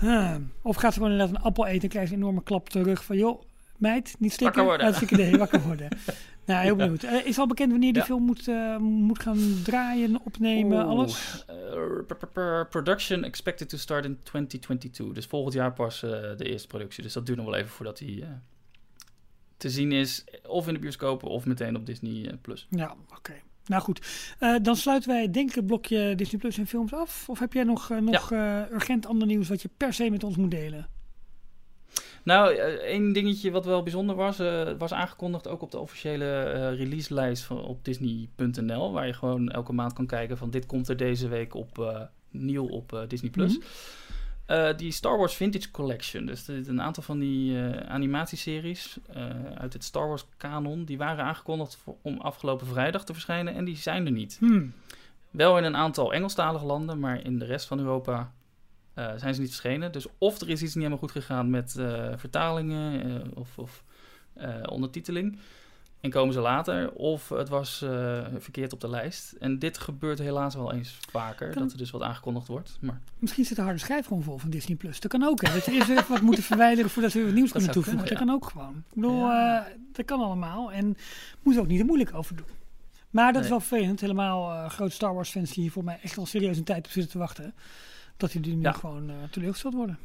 Huh. Of gaat ze gewoon inderdaad een appel eten en krijgt ze een enorme klap terug van... joh, meid, niet stikken. Wakker worden. Hartstikke idee, wakker worden. <laughs> nou, heel benieuwd. Eh, is al bekend wanneer die Ja. film moet, eh, moet gaan draaien, opnemen, Oeh, alles? eh, production expected to start in 2022. Dus volgend jaar pas de eerste productie. Dus dat duurt nog wel even voordat hij te zien is. Of in de bioscopen of meteen op Disney Plus. Ja, oké. Nou goed, Eh, dan sluiten wij denk ik het blokje Disney Plus en films af. Of heb jij nog, eh, nog eh, urgent ander nieuws wat je per se met ons moet delen? Nou, één dingetje wat wel bijzonder was. het was aangekondigd ook op de officiële release-lijst van, op Disney.nl. Waar je gewoon elke maand kan kijken van dit komt er deze week op nieuw op Disney+. Plus. Mhm. Eh, die Star Wars Vintage Collection. Dus een aantal van die eh, animatieseries eh, uit het Star Wars kanon. Die waren aangekondigd voor, om afgelopen vrijdag te verschijnen. En die zijn er niet. Hmm. Wel in een aantal Engelstalige landen, maar in de rest van Europa zijn ze niet verschenen. Dus of er is iets niet helemaal goed gegaan met vertalingen of, of ondertiteling. En komen ze later. Of het was eh, verkeerd op de lijst. En dit gebeurt helaas wel eens vaker. Kan- Dat er dus wat aangekondigd wordt. Maar Misschien zit de harde schijf gewoon vol van Disney Plus. Dat kan ook, hè. Dat je eerst even wat moeten verwijderen voordat we weer wat nieuws Dat kunnen toevoegen. kunnen, dat kan ook gewoon. Ik bedoel, Ja. eh, dat kan allemaal. En moet er ook niet te moeilijk over doen. Maar dat is wel vervelend. Helemaal eh, grote Star Wars fans die hier voor mij echt al serieus een tijd op zitten te wachten. Dat die nu Ja. gewoon teleurgesteld worden.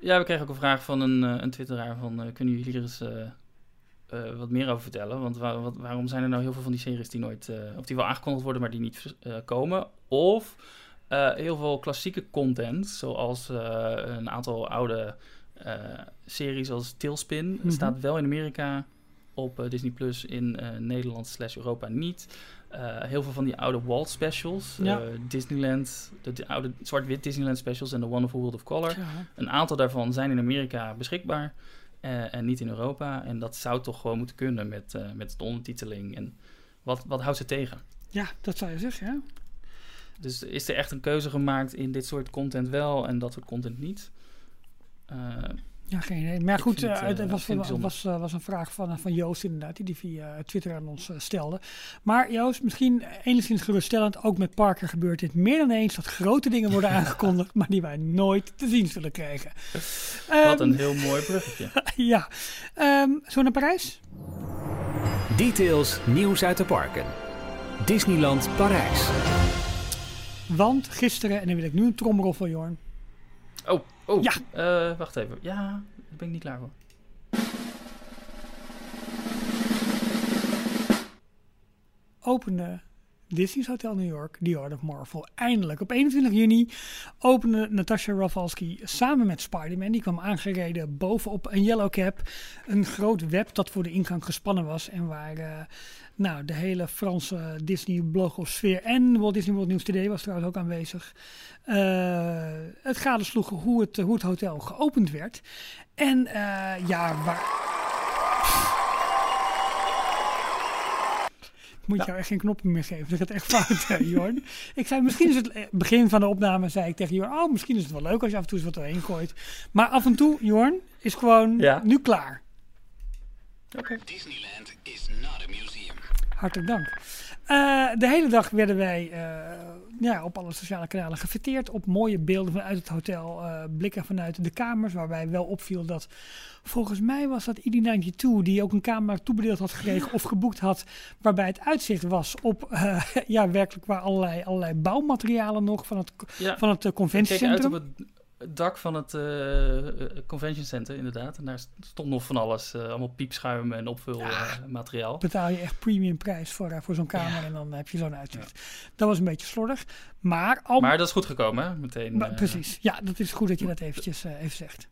ja, we kregen ook een vraag van een, een twitteraar van... kunnen jullie hier eens eh, wat meer over vertellen? Want wat- waarom zijn er nou heel veel van die series die nooit... eh, of die wel aangekondigd worden, maar die niet eh, komen? Of heel veel klassieke content, zoals een aantal oude series als Tailspin... Mhm. staat wel in Amerika op Disney Plus, in Nederland slash Europa niet... Heel veel van die oude Walt specials, Ja. Disneyland, de, de oude zwart-wit Disneyland specials en The Wonderful World of Color. Ja. Een aantal daarvan zijn in Amerika beschikbaar eh, en niet in Europa. En dat zou toch gewoon moeten kunnen met, eh, met de ondertiteling. En wat, wat houdt ze tegen? ja, dat zou je zeggen, ja. Dus is er echt een keuze gemaakt in dit soort content wel en dat soort content niet? Eh, Ja, geen idee. Maar goed, het, eh, het eh, was, het was, eh, was een vraag van, van Joost inderdaad, die die via Twitter aan ons stelde. Maar Joost, misschien enigszins geruststellend, ook met Parker gebeurt dit meer dan eens dat grote dingen worden <laughs> aangekondigd, maar die wij nooit te zien zullen krijgen. wat Ehm, een heel mooi bruggetje. <laughs> ja. Ehm, zo naar Parijs? Details nieuws uit de parken. Disneyland Parijs. Want gisteren, en dan wil ik nu een tromroffel, Jorn. Oh, oh. Ja. Eh, wacht even. Ja, daar ben ik niet klaar voor. opende Disney's Hotel New York The Art of Marvel. Eindelijk. Op 21 juni opende Natasha Rafalski samen met Spider-Man. Die kwam aangereden bovenop een yellow cap. Een groot web dat voor de ingang gespannen was. En waar eh, nou, de hele Franse Disney blogosfeer en Walt Disney World News Today was trouwens ook aanwezig. Uh, het gadesloeg hoe het, hoe het hotel geopend werd. En uh, ja, waar... moet Ja. jou echt geen knoppen meer geven. Dat gaat echt fout, hè, Jorn. Ik zei, misschien is het eh, begin van de opname, zei ik tegen Jorn, oh, misschien is het wel leuk als je af en toe eens wat doorheen gooit. Maar af en toe, Jorn, is gewoon Ja. nu klaar. Oké. Disneyland is not. Hartelijk dank. Eh, de hele dag werden wij eh, ja, op alle sociale kanalen gefeteerd op mooie beelden vanuit het hotel, eh, blikken vanuit de kamers, waarbij wel opviel dat volgens mij was dat ID92 die ook een kamer toebedeeld had gekregen of geboekt had, waarbij het uitzicht was op <laughs> ja, werkelijk waar allerlei, allerlei bouwmaterialen nog van het, Ja. van het uit conventiecentrum. op het het dak van het eh, eh, convention center, inderdaad. En daar stond nog van alles. eh, allemaal piepschuim en opvulmateriaal. betaal je echt premium prijs voor, voor zo'n kamer Ja. en dan heb je zo'n uitzicht. Dat was een beetje slordig. Maar al maar dat is goed gekomen, hè? Meteen. Maar precies. Ja, dat is goed dat je dat eventjes even zegt.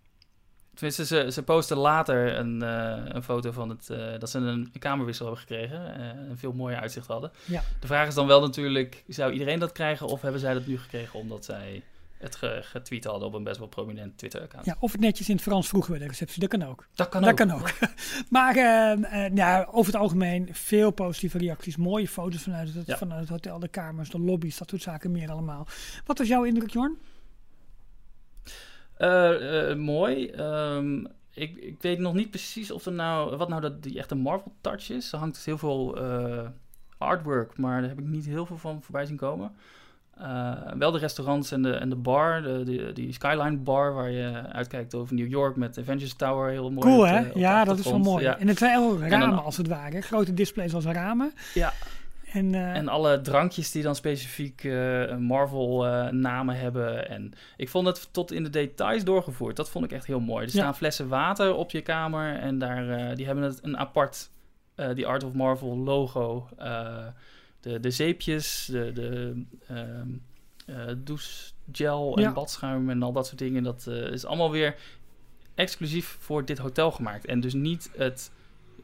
Tenminste, ze, ze posten later een, een foto van het, dat ze een kamerwissel hebben gekregen. en een veel mooier uitzicht hadden. Ja. De vraag is dan wel natuurlijk, zou iedereen dat krijgen? Of hebben zij dat nu gekregen omdat zij het ge- getweet hadden op een best wel prominent Twitter-account? Ja, of het netjes in het Frans vroegen bij de receptie. Dat kan ook. Dat kan dat ook. kan ook. <laughs> maar eh, eh, ja, over het algemeen veel positieve reacties. Mooie foto's vanuit het, Ja. vanuit het hotel, de kamers, de lobby's, dat soort zaken meer allemaal. Wat was jouw indruk, Jorn? Eh, eh, mooi. Ehm, ik, ik weet nog niet precies of er nou, wat nou dat, die echte Marvel touch is. Er hangt dus heel veel artwork, maar daar heb ik niet heel veel van voorbij zien komen. Eh, wel de restaurants en de, en de bar, de, die, die Skyline Bar waar je uitkijkt over New York met Avengers Tower. Heel mooi. Cool, hè? Ja, dat is wel mooi. Ja. En het zijn ook ramen, dan- als het ware. Grote displays als ramen. Ja. En, eh, En alle drankjes die dan specifiek eh, Marvel-namen hebben. En ik vond het tot in de details doorgevoerd. Dat vond ik echt heel mooi. Er Ja. staan flessen water op je kamer. En daar, die hebben het een apart, die Art of Marvel logo. De, de zeepjes, de, de ehm, eh, douchegel en Ja. badschuim en al dat soort dingen. Dat eh, is allemaal weer exclusief voor dit hotel gemaakt. En dus niet het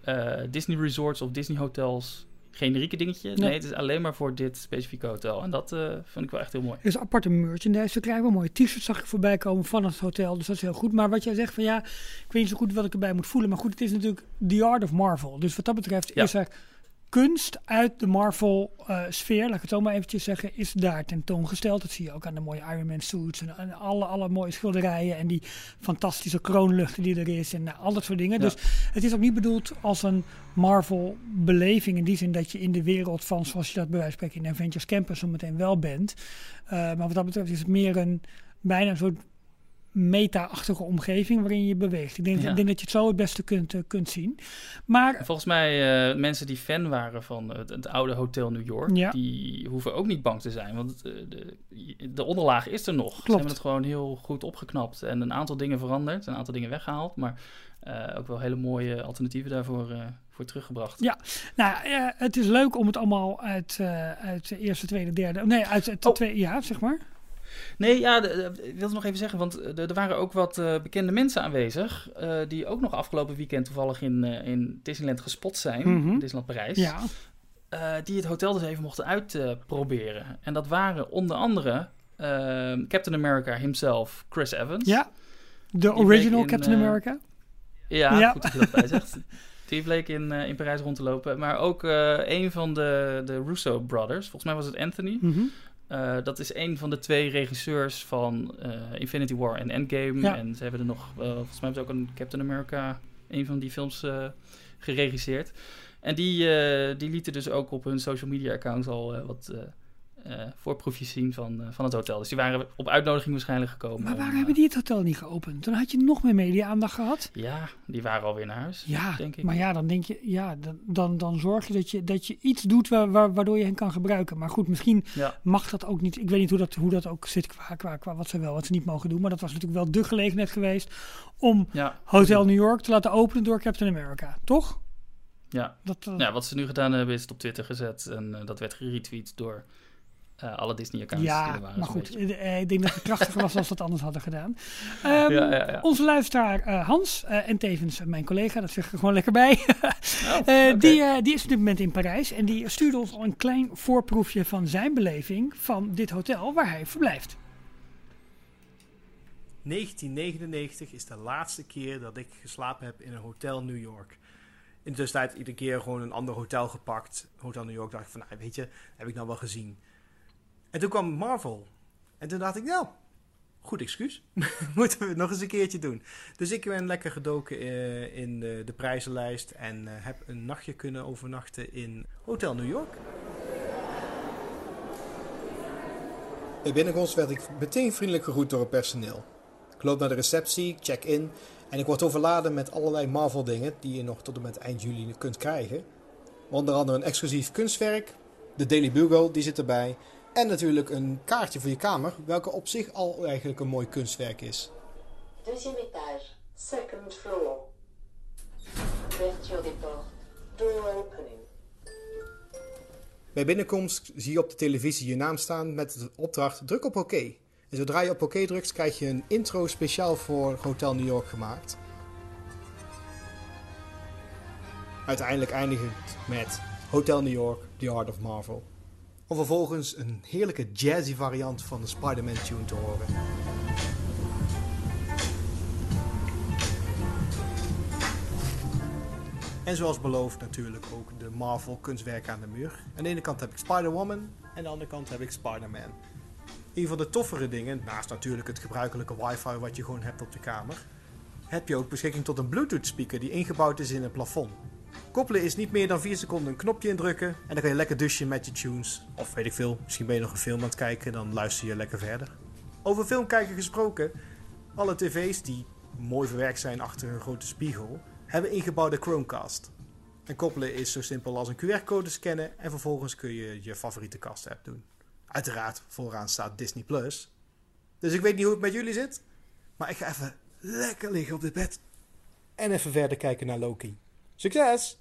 eh, Disney Resorts of Disney Hotels generieke dingetje. Nee. Nee. het is alleen maar voor dit specifieke hotel. En dat eh vond ik wel echt heel mooi. Er is aparte merchandise te krijgen. Mooie t-shirts zag ik voorbij komen van het hotel. Dus dat is heel goed. Maar wat jij zegt van ja, ik weet niet zo goed wat ik erbij moet voelen. Maar goed, het is natuurlijk The Art of Marvel. Dus wat dat betreft Ja. is er kunst uit de Marvel-sfeer, laat ik het zo maar eventjes zeggen, is daar tentoongesteld. Dat zie je ook aan de mooie Iron Man suits en alle, alle mooie schilderijen en die fantastische kroonluchten die er is en nou, al dat soort dingen. Ja. Dus het is ook niet bedoeld als een Marvel-beleving in die zin dat je in de wereld van, zoals je dat bij wijze van spreken in Avengers Campus zo meteen wel bent. Uh, maar wat dat betreft is het meer een bijna een soort meta-achtige omgeving waarin je beweegt. Ik denk, Ja. ik denk dat je het zo het beste kunt, uh, kunt zien. Maar Volgens mij, uh, mensen die fan waren van het, het oude Hotel New York, Ja. die hoeven ook niet bang te zijn. Want uh, de, de onderlaag is er nog. Ze Klopt. hebben het gewoon heel goed opgeknapt en een aantal dingen veranderd, een aantal dingen weggehaald. Maar ook wel hele mooie alternatieven daarvoor voor teruggebracht. Ja, nou, uh, het is leuk om het allemaal uit, uh, uit de eerste, tweede, derde. Nee, uit het Oh. tweede, ja, zeg maar. Nee, ja, ik wilde nog even zeggen, want de, er waren ook wat uh, bekende mensen aanwezig. Uh, die ook nog afgelopen weekend toevallig in, uh, in Disneyland gespot zijn. Mhm. Disneyland Parijs. Ja, die het hotel dus even mochten uitproberen. en dat waren onder andere uh, Captain America himself, Chris Evans. ja. De original in, Captain eh, America. Ja, Ja. goed dat je dat bij zegt. <laughs> Die bleek in, uh, in Parijs rond te lopen. Maar ook uh, een van de, de Russo brothers, volgens mij was het Anthony. Mhm. Uh, dat is een van de twee regisseurs van uh, Infinity War en Endgame. Ja. En ze hebben er nog, uh, volgens mij hebben ze ook een Captain America, een van die films geregisseerd. En die, die lieten dus ook op hun social media accounts al wat eh, voorproefjes zien van, eh, van het hotel. Dus die waren op uitnodiging waarschijnlijk gekomen. Maar om, waarom eh, hebben die het hotel niet geopend? Dan had je nog meer media-aandacht gehad. Ja, die waren alweer naar huis, Ja, denk ik. maar ja, dan denk je, ja, dan, dan, dan zorg je dat je, dat je iets doet wa- wa- waardoor je hen kan gebruiken. Maar goed, misschien Ja, mag dat ook niet. Ik weet niet hoe dat, hoe dat ook zit qua, qua, qua wat ze wel, wat ze niet mogen doen. Maar dat was natuurlijk wel de gelegenheid geweest om ja, Hotel New York te laten openen door Captain America. Toch? ja. Dat, eh, ja, wat ze nu gedaan hebben is het op Twitter gezet. En eh, dat werd geretweet door eh, alle Disney-accounts die ja, er waren. maar goed. beetje. eh, Ik denk dat het krachtiger was als we het anders hadden gedaan. <laughs> Ehm, Ja, ja, ja. Onze luisteraar eh, Hans eh, en tevens mijn collega, dat zeg ik er gewoon lekker bij. <laughs> Oh, Eh, die, die is op dit moment in Parijs en die stuurde ons al een klein voorproefje van zijn beleving van dit hotel waar hij verblijft. 1999 is de laatste keer dat ik geslapen heb in een hotel New York. In de tussentijd iedere keer gewoon een ander hotel gepakt. Hotel New York dacht ik van, nou, weet je, heb ik nou wel gezien. En toen kwam Marvel. En toen dacht ik, nou, goed excuus. <laughs> Moeten we het nog eens een keertje doen. Dus ik ben lekker gedoken eh, in de, de prijzenlijst. En eh, heb een nachtje kunnen overnachten in Hotel New York. Bij binnenkomst werd ik meteen vriendelijk gegroet door het personeel. Ik loop naar de receptie, check in en ik word overladen met allerlei Marvel dingen die je nog tot en met eind juli kunt krijgen. Onder andere een exclusief kunstwerk, de Daily Bugle die zit erbij en natuurlijk een kaartje voor je kamer, welke op zich al eigenlijk een mooi kunstwerk is. Deuxième étage, second floor. Ouverture des portes. Door opening. Bij binnenkomst zie je op de televisie je naam staan met de opdracht druk op oké. En zodra je op oké drukt krijg je een intro speciaal voor Hotel New York gemaakt. Uiteindelijk eindigt het met Hotel New York, The Art of Marvel. Om vervolgens een heerlijke jazzy variant van de Spider-Man tune te horen. En zoals beloofd natuurlijk ook de Marvel kunstwerken aan de muur. Aan de ene kant heb ik Spider-Woman en aan de andere kant heb ik Spider-Man. Een van de toffere dingen, naast natuurlijk het gebruikelijke wifi wat je gewoon hebt op de kamer, heb je ook beschikking tot een Bluetooth speaker die ingebouwd is in het plafond. Koppelen is niet meer dan 4 seconden een knopje indrukken en dan kan je lekker douchen met je tunes. Of weet ik veel, misschien ben je nog een film aan het kijken, dan luister je lekker verder. Over film kijken gesproken, alle tv's die mooi verwerkt zijn achter een grote spiegel, hebben ingebouwde Chromecast. En koppelen is zo simpel als een QR-code scannen en vervolgens kun je je favoriete cast-app doen. Uiteraard, vooraan staat Disney+. Plus. Dus ik weet niet hoe het met jullie zit, maar ik ga even lekker liggen op dit bed en even verder kijken naar Loki. Success!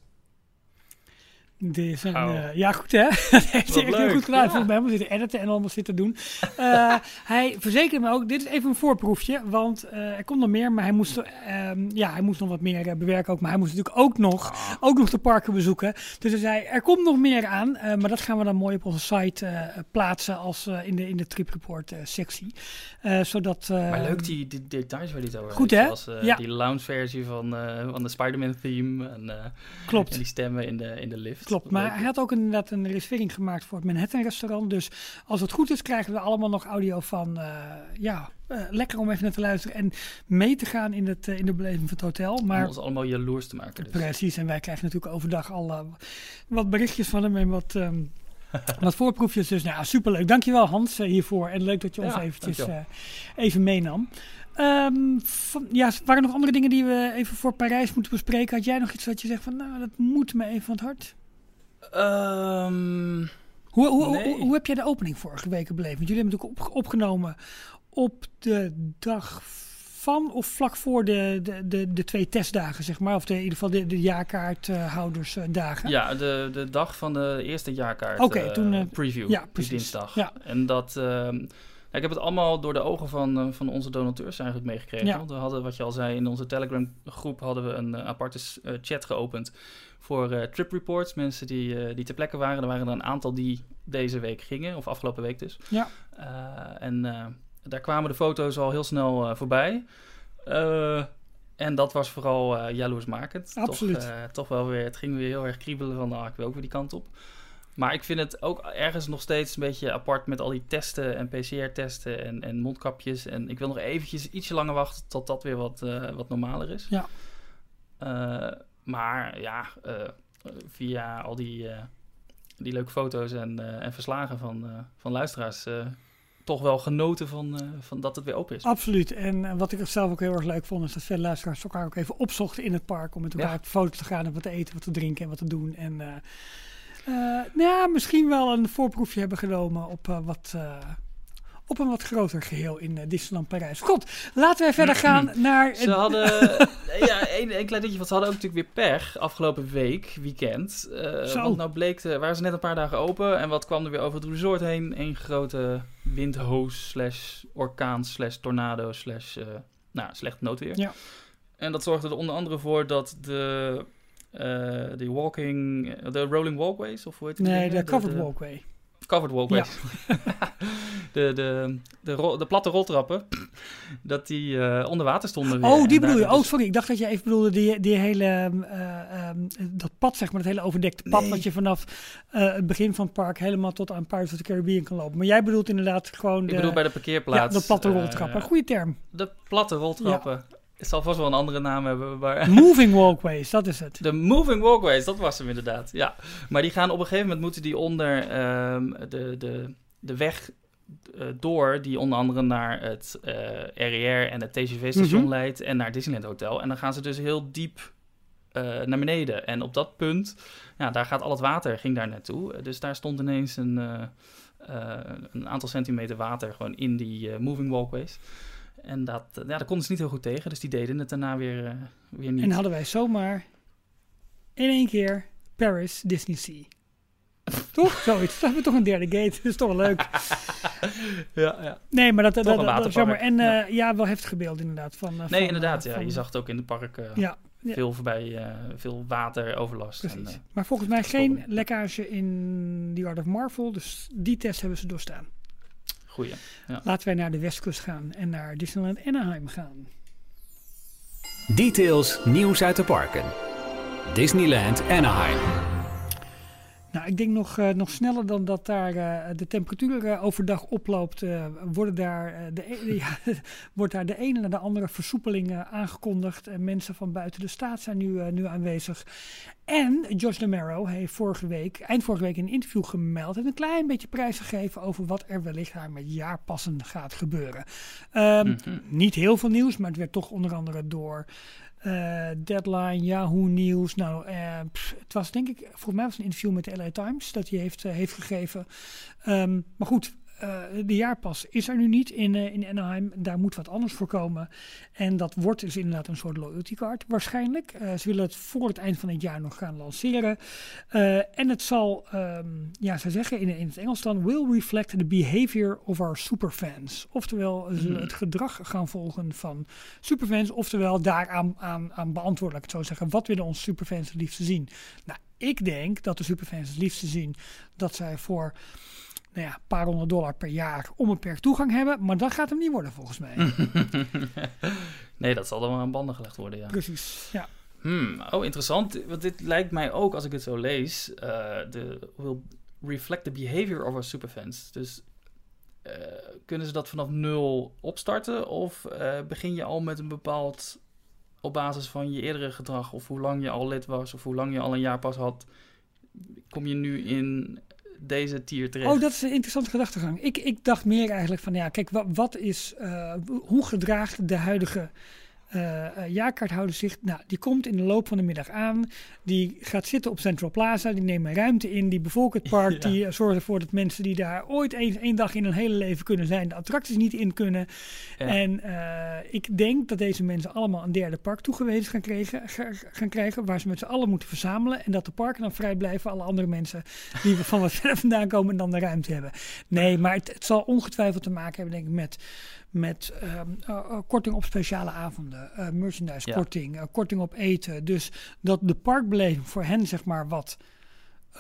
Dit is een, Oh. eh, ja, goed hè? <laughs> Dat heeft hij echt heel goed gedaan. ja. Volgens mij zitten editen en allemaal zitten doen. <laughs> Eh, hij verzekerde me ook, dit is even een voorproefje, want eh, er komt nog meer, maar hij moest, ehm, ja, hij moest nog wat meer bewerken ook. Maar hij moest natuurlijk ook nog, ook nog de parken bezoeken. Dus hij zei, er komt nog meer aan, eh, maar dat gaan we dan mooi op onze site eh, plaatsen als eh, in de, in de trip report eh, sectie. Eh, zodat, eh, Maar leuk die, die details waar hij het over Goed, hè? Zoals eh, Ja. die lounge versie van, eh, van de Spider-Man theme. En, eh, Klopt. en die stemmen in de, in de lift. Klopt, Maar hij had ook inderdaad een reservering gemaakt voor het Manhattan restaurant. Dus als het goed is, krijgen we allemaal nog audio van, eh, ja, eh, lekker om even naar te luisteren en mee te gaan in, het, eh, in de beleving van het hotel. Om Maar ons allemaal jaloers te maken. Dus. precies, en wij krijgen natuurlijk overdag al wat berichtjes van hem en wat, ehm, <laughs> wat voorproefjes. Dus nou, superleuk. Dankjewel Hans hiervoor en leuk dat je ons eventjes even meenam. Van, ja, waren er nog andere dingen die we even voor Parijs moeten bespreken? Had jij nog iets wat je zegt van, nou, dat moet me even van het hart? Ehm, Hoe, hoe, Nee. hoe, hoe heb jij de opening vorige week beleefd? Want jullie hebben natuurlijk op, opgenomen op de dag van of vlak voor de, de, de, de twee testdagen, zeg maar. Of de, in ieder geval de, de jaarkaarthoudersdagen. ja, de, de dag van de eerste jaarkaart Oké, eh, toen, eh, preview. ja, precies. dinsdag. Ja. En dat... ehm, ik heb het allemaal door de ogen van, eh, van onze donateurs eigenlijk meegekregen. Ja. Want we hadden, wat je al zei, in onze Telegram groep hadden we een eh, aparte eh, chat geopend voor trip reports. Mensen die, die ter plekke waren. Er waren er een aantal die deze week gingen, of afgelopen week dus. Ja. En daar kwamen de foto's al heel snel voorbij. En dat was vooral eh jaloersmakend. Absoluut. Toch, toch wel weer, het ging weer heel erg kriebelen van, nou, ik wil ook weer die kant op. Maar ik vind het ook ergens nog steeds een beetje apart met al die testen en PCR-testen en, en mondkapjes. En ik wil nog eventjes ietsje langer wachten tot dat weer wat, eh, wat normaler is. Ja. Eh, maar ja, eh, via al die, die leuke foto's en, en verslagen van, van luisteraars toch wel genoten van, van dat het weer open is. Absoluut. En wat ik zelf ook heel erg leuk vond, is dat veel luisteraars elkaar ook even opzochten in het park. Om met elkaar Ja. op de foto's te gaan en wat te eten, wat te drinken en wat te doen. En nou ja, misschien wel een voorproefje hebben genomen op, eh, wat, eh, op een wat groter geheel in eh, Disneyland Parijs. God, laten wij verder gaan naar... Ze hadden, <laughs> ja, één een klein dingje, want ze hadden ook natuurlijk weer pech afgelopen week, weekend. Eh, Zo. want nou bleek, de, waren ze net een paar dagen open en wat kwam er weer over het resort heen? Eén grote windhoos slash orkaan slash tornado slash, eh, nou, slecht noodweer. Ja. En dat zorgde er onder andere voor dat de, eh, de walking, de rolling walkways, of hoe heet het? nee, de Covered Walkway. Covered walkways. <laughs> de, de, de, rol- de platte roltrappen, dat die eh, onder water stonden weer. Oh, die bedoel je. daar Oh, dus- sorry. Ik dacht dat je even bedoelde die, die hele, ehm, eh, ehm, dat pad, zeg maar, het hele overdekte pad, Nee. wat je vanaf eh, het begin van het park helemaal tot aan Pirates of the Caribbean kan lopen. Maar jij bedoelt inderdaad gewoon Ik de, bedoel bij de ja, parkeerplaats. de platte eh, roltrappen. Goeie term. de platte roltrappen. Het zal vast wel een andere naam hebben, maar... <laughs> Moving walkways, dat is het. De moving walkways, dat was hem inderdaad. Ja, maar die gaan op een gegeven moment moeten die onder ehm, de, de, de weg eh, door, die onder andere naar het eh RER en het TGV-station Mhm. leidt en naar Disneyland Hotel. En dan gaan ze dus heel diep eh, naar beneden. En op dat punt, ja, daar gaat al het water, ging daar naartoe. Dus daar stond ineens een, een aantal centimeter water gewoon in die moving walkways. En dat, eh, ja, daar konden ze niet heel goed tegen, dus die deden het daarna weer, eh, weer niet. En hadden wij zomaar in één keer Paris Disney Sea. <laughs> toch? Zoiets. Dat hebben we toch een derde gate. Dat is toch wel leuk. <laughs> ja, ja. Nee, maar dat, dat, Toch dat, is jammer. En waterpark. eh, ja. wel heftige beelden inderdaad. Van, Nee, van, inderdaad. Ja, van- je zag het ook in het park. eh, Ja, ja. Veel voorbij, eh, veel wateroverlast. En, maar volgens mij geen lekkage in The Art of Marvel. Dus die test hebben ze doorstaan. Goeie. Laten wij naar de westkust gaan en naar Disneyland Anaheim gaan. Details, nieuws uit de parken. Disneyland Anaheim. Nou, ik denk nog, eh, nog sneller dan dat daar eh, de temperatuur eh, overdag oploopt, worden daar, de, e- <laughs> ja, wordt daar de ene na de andere versoepeling aangekondigd. En mensen van buiten de staat zijn nu, nu aanwezig. En Josh DeMero heeft vorige week, eind vorige week in een interview gemeld en een klein beetje prijs gegeven over wat er wellicht daar met jaarpassen gaat gebeuren. Ehm, Mhm. Niet heel veel nieuws, maar het werd toch onder andere door eh, Deadline, Yahoo Nieuws. Nou, eh, het was denk ik, volgens mij was het een interview met de LA Times dat hij heeft, eh, heeft gegeven. Ehm, maar goed, eh, de jaarpas is er nu niet in, eh, in Anaheim. Daar moet wat anders voor komen. En dat wordt dus inderdaad een soort loyalty card waarschijnlijk. Eh, ze willen het voor het eind van het jaar nog gaan lanceren. En het zal, ehm, ja, ze zeggen in, in het Engels dan, will reflect the behavior of our superfans. Oftewel, ze zullen Hmm. het gedrag gaan volgen van superfans. Oftewel, daaraan aan, aan beantwoorden, laat ik het zo zeggen. Wat willen onze superfans het liefste zien? Nou, ik denk dat de superfans het liefste zien dat zij voor nou ja, een paar honderd dollar per jaar onbeperkt toegang hebben. Maar dat gaat hem niet worden volgens mij. <laughs> nee, dat zal dan wel aan banden gelegd worden, ja. Precies, ja. Hmm, oh, interessant. Want dit lijkt mij ook, als ik het zo lees, eh, de will reflect the behavior of our superfans. Dus eh, kunnen ze dat vanaf nul opstarten? Of eh, begin je al met een bepaald, op basis van je eerdere gedrag, of hoe lang je al lid was, of hoe lang je al een jaarpas had, kom je nu in deze tier terecht? Oh, dat is een interessante gedachtegang. Ik, ik dacht meer eigenlijk van, ja, kijk, wat, wat is, eh, hoe gedraagt de huidige eh, jaarkaarthouder zich? Nou, die komt in de loop van de middag aan. Die gaat zitten op Central Plaza. Die nemen ruimte in. Die bevolken het park. Ja. Die eh, zorgen ervoor dat mensen die daar ooit één één dag in hun hele leven kunnen zijn, de attracties niet in kunnen. Ja. En ik denk dat deze mensen allemaal een derde park toegewezen gaan, kregen, ga- gaan krijgen, waar ze met z'n allen moeten verzamelen. En dat de parken dan vrij blijven, alle andere mensen die <laughs> van wat verder vandaan komen en dan de ruimte hebben. Nee, maar het, het zal ongetwijfeld te maken hebben, denk ik, met, met ehm, eh, eh, korting op speciale avonden, eh, merchandise korting, korting op eten. Dus dat de parkbeleving voor hen, zeg maar, wat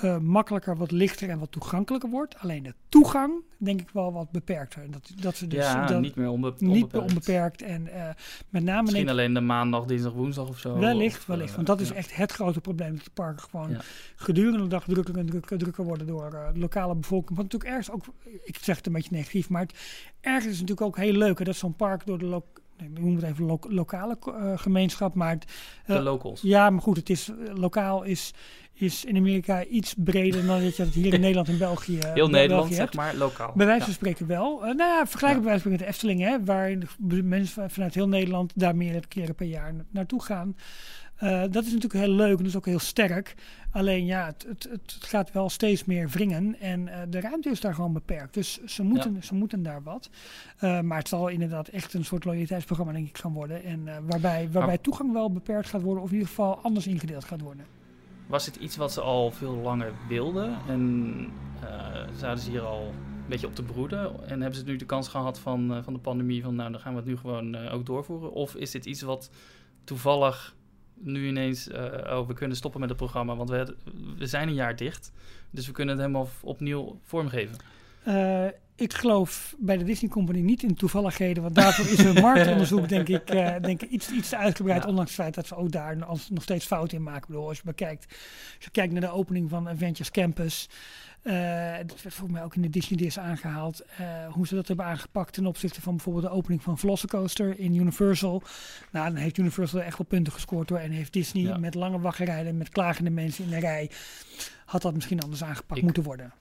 eh, makkelijker, wat lichter en wat toegankelijker wordt. Alleen de toegang, denk ik wel wat beperkter. Dat, dat ze dus ja, dat- niet meer niet onbeperkt. onbeperkt. En eh, met name Misschien ik, alleen de maandag, dinsdag, woensdag of zo. wellicht, of, wellicht. eh, Want dat is ja. echt het grote probleem. Dat de parken gewoon Ja. gedurende de dag drukker en drukker, drukker worden door de lokale bevolking. Wat natuurlijk ergens ook, ik zeg het een beetje negatief, maar het, ergens is het natuurlijk ook heel leuk hè, dat zo'n park door de lo nee, ik noem het even lo- lokale eh, gemeenschap, maar het, De eh, locals. ja, maar goed, het is eh, lokaal is, is in Amerika iets breder dan dat je dat hier in <laughs> Nederland en België Heel Nederland, zeg maar, lokaal. Bij wijze Ja. van spreken wel. Nou ja, vergelijkbaar bij wijze van met de Efteling, hè, waar mensen van- vanuit heel Nederland daar meerdere keren per jaar na- naartoe gaan. Eh, dat is natuurlijk heel leuk en dat is ook heel sterk. Alleen ja, het, het, het gaat wel steeds meer wringen en eh, de ruimte is daar gewoon beperkt. Dus ze moeten, ze moeten daar wat. Eh, maar het zal inderdaad echt een soort loyaliteitsprogramma denk ik gaan worden. En waarbij, waarbij toegang wel beperkt gaat worden of in ieder geval anders ingedeeld gaat worden. Was het iets wat ze al veel langer wilden? En zouden ze hier al een beetje op te broeden? En hebben ze nu de kans gehad van, van de pandemie van nou, dan gaan we het nu gewoon ook doorvoeren? Of is dit iets wat toevallig nu ineens, eh, oh, we kunnen stoppen met het programma, want we, we zijn een jaar dicht. Dus we kunnen het helemaal opnieuw vormgeven. Eh, ik geloof bij de Disney Company niet in toevalligheden, want daarvoor is hun marktonderzoek <laughs> denk ik, eh, denk ik iets, iets te uitgebreid, Ja. ondanks het feit dat ze ook daar nog steeds fouten in maken. Ik bedoel, als je bekijkt, als je kijkt naar de opening van Avengers Campus, eh, dat werd volgens mij ook in de Disney Dis aangehaald, eh, hoe ze dat hebben aangepakt ten opzichte van bijvoorbeeld de opening van Velocicoaster in Universal. Nou, dan heeft Universal echt wel punten gescoord door en heeft Disney Ja. met lange wachtrijden, met klagende mensen in de rij, had dat misschien anders aangepakt Ik- moeten worden.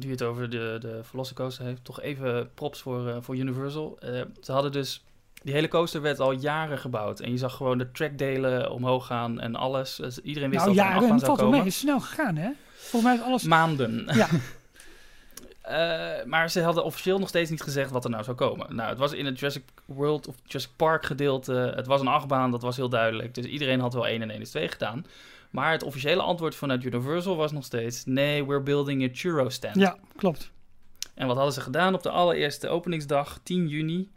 Nu het over de, de Velocicoaster heeft, toch even props voor, eh, voor Universal. Eh, ze hadden dus, die hele coaster werd al jaren gebouwd. En je zag gewoon de trackdelen omhoog gaan en alles. Dus iedereen wist Nou dat er een ja, achtbaan het zou komen. Het is snel gegaan, hè? Volgens mij is alles... Maanden. <laughs> Ja. Eh, maar ze hadden officieel nog steeds niet gezegd wat er nou zou komen. Nou, het was in het Jurassic World of Jurassic Park gedeelte. Het was een achtbaan, dat was heel duidelijk. Dus iedereen had wel 1 en 1 is 2 gedaan. Maar het officiële antwoord vanuit Universal was nog steeds... Nee, we're building a churro stand. Ja, klopt. En wat hadden ze gedaan op de allereerste openingsdag, 10 juni?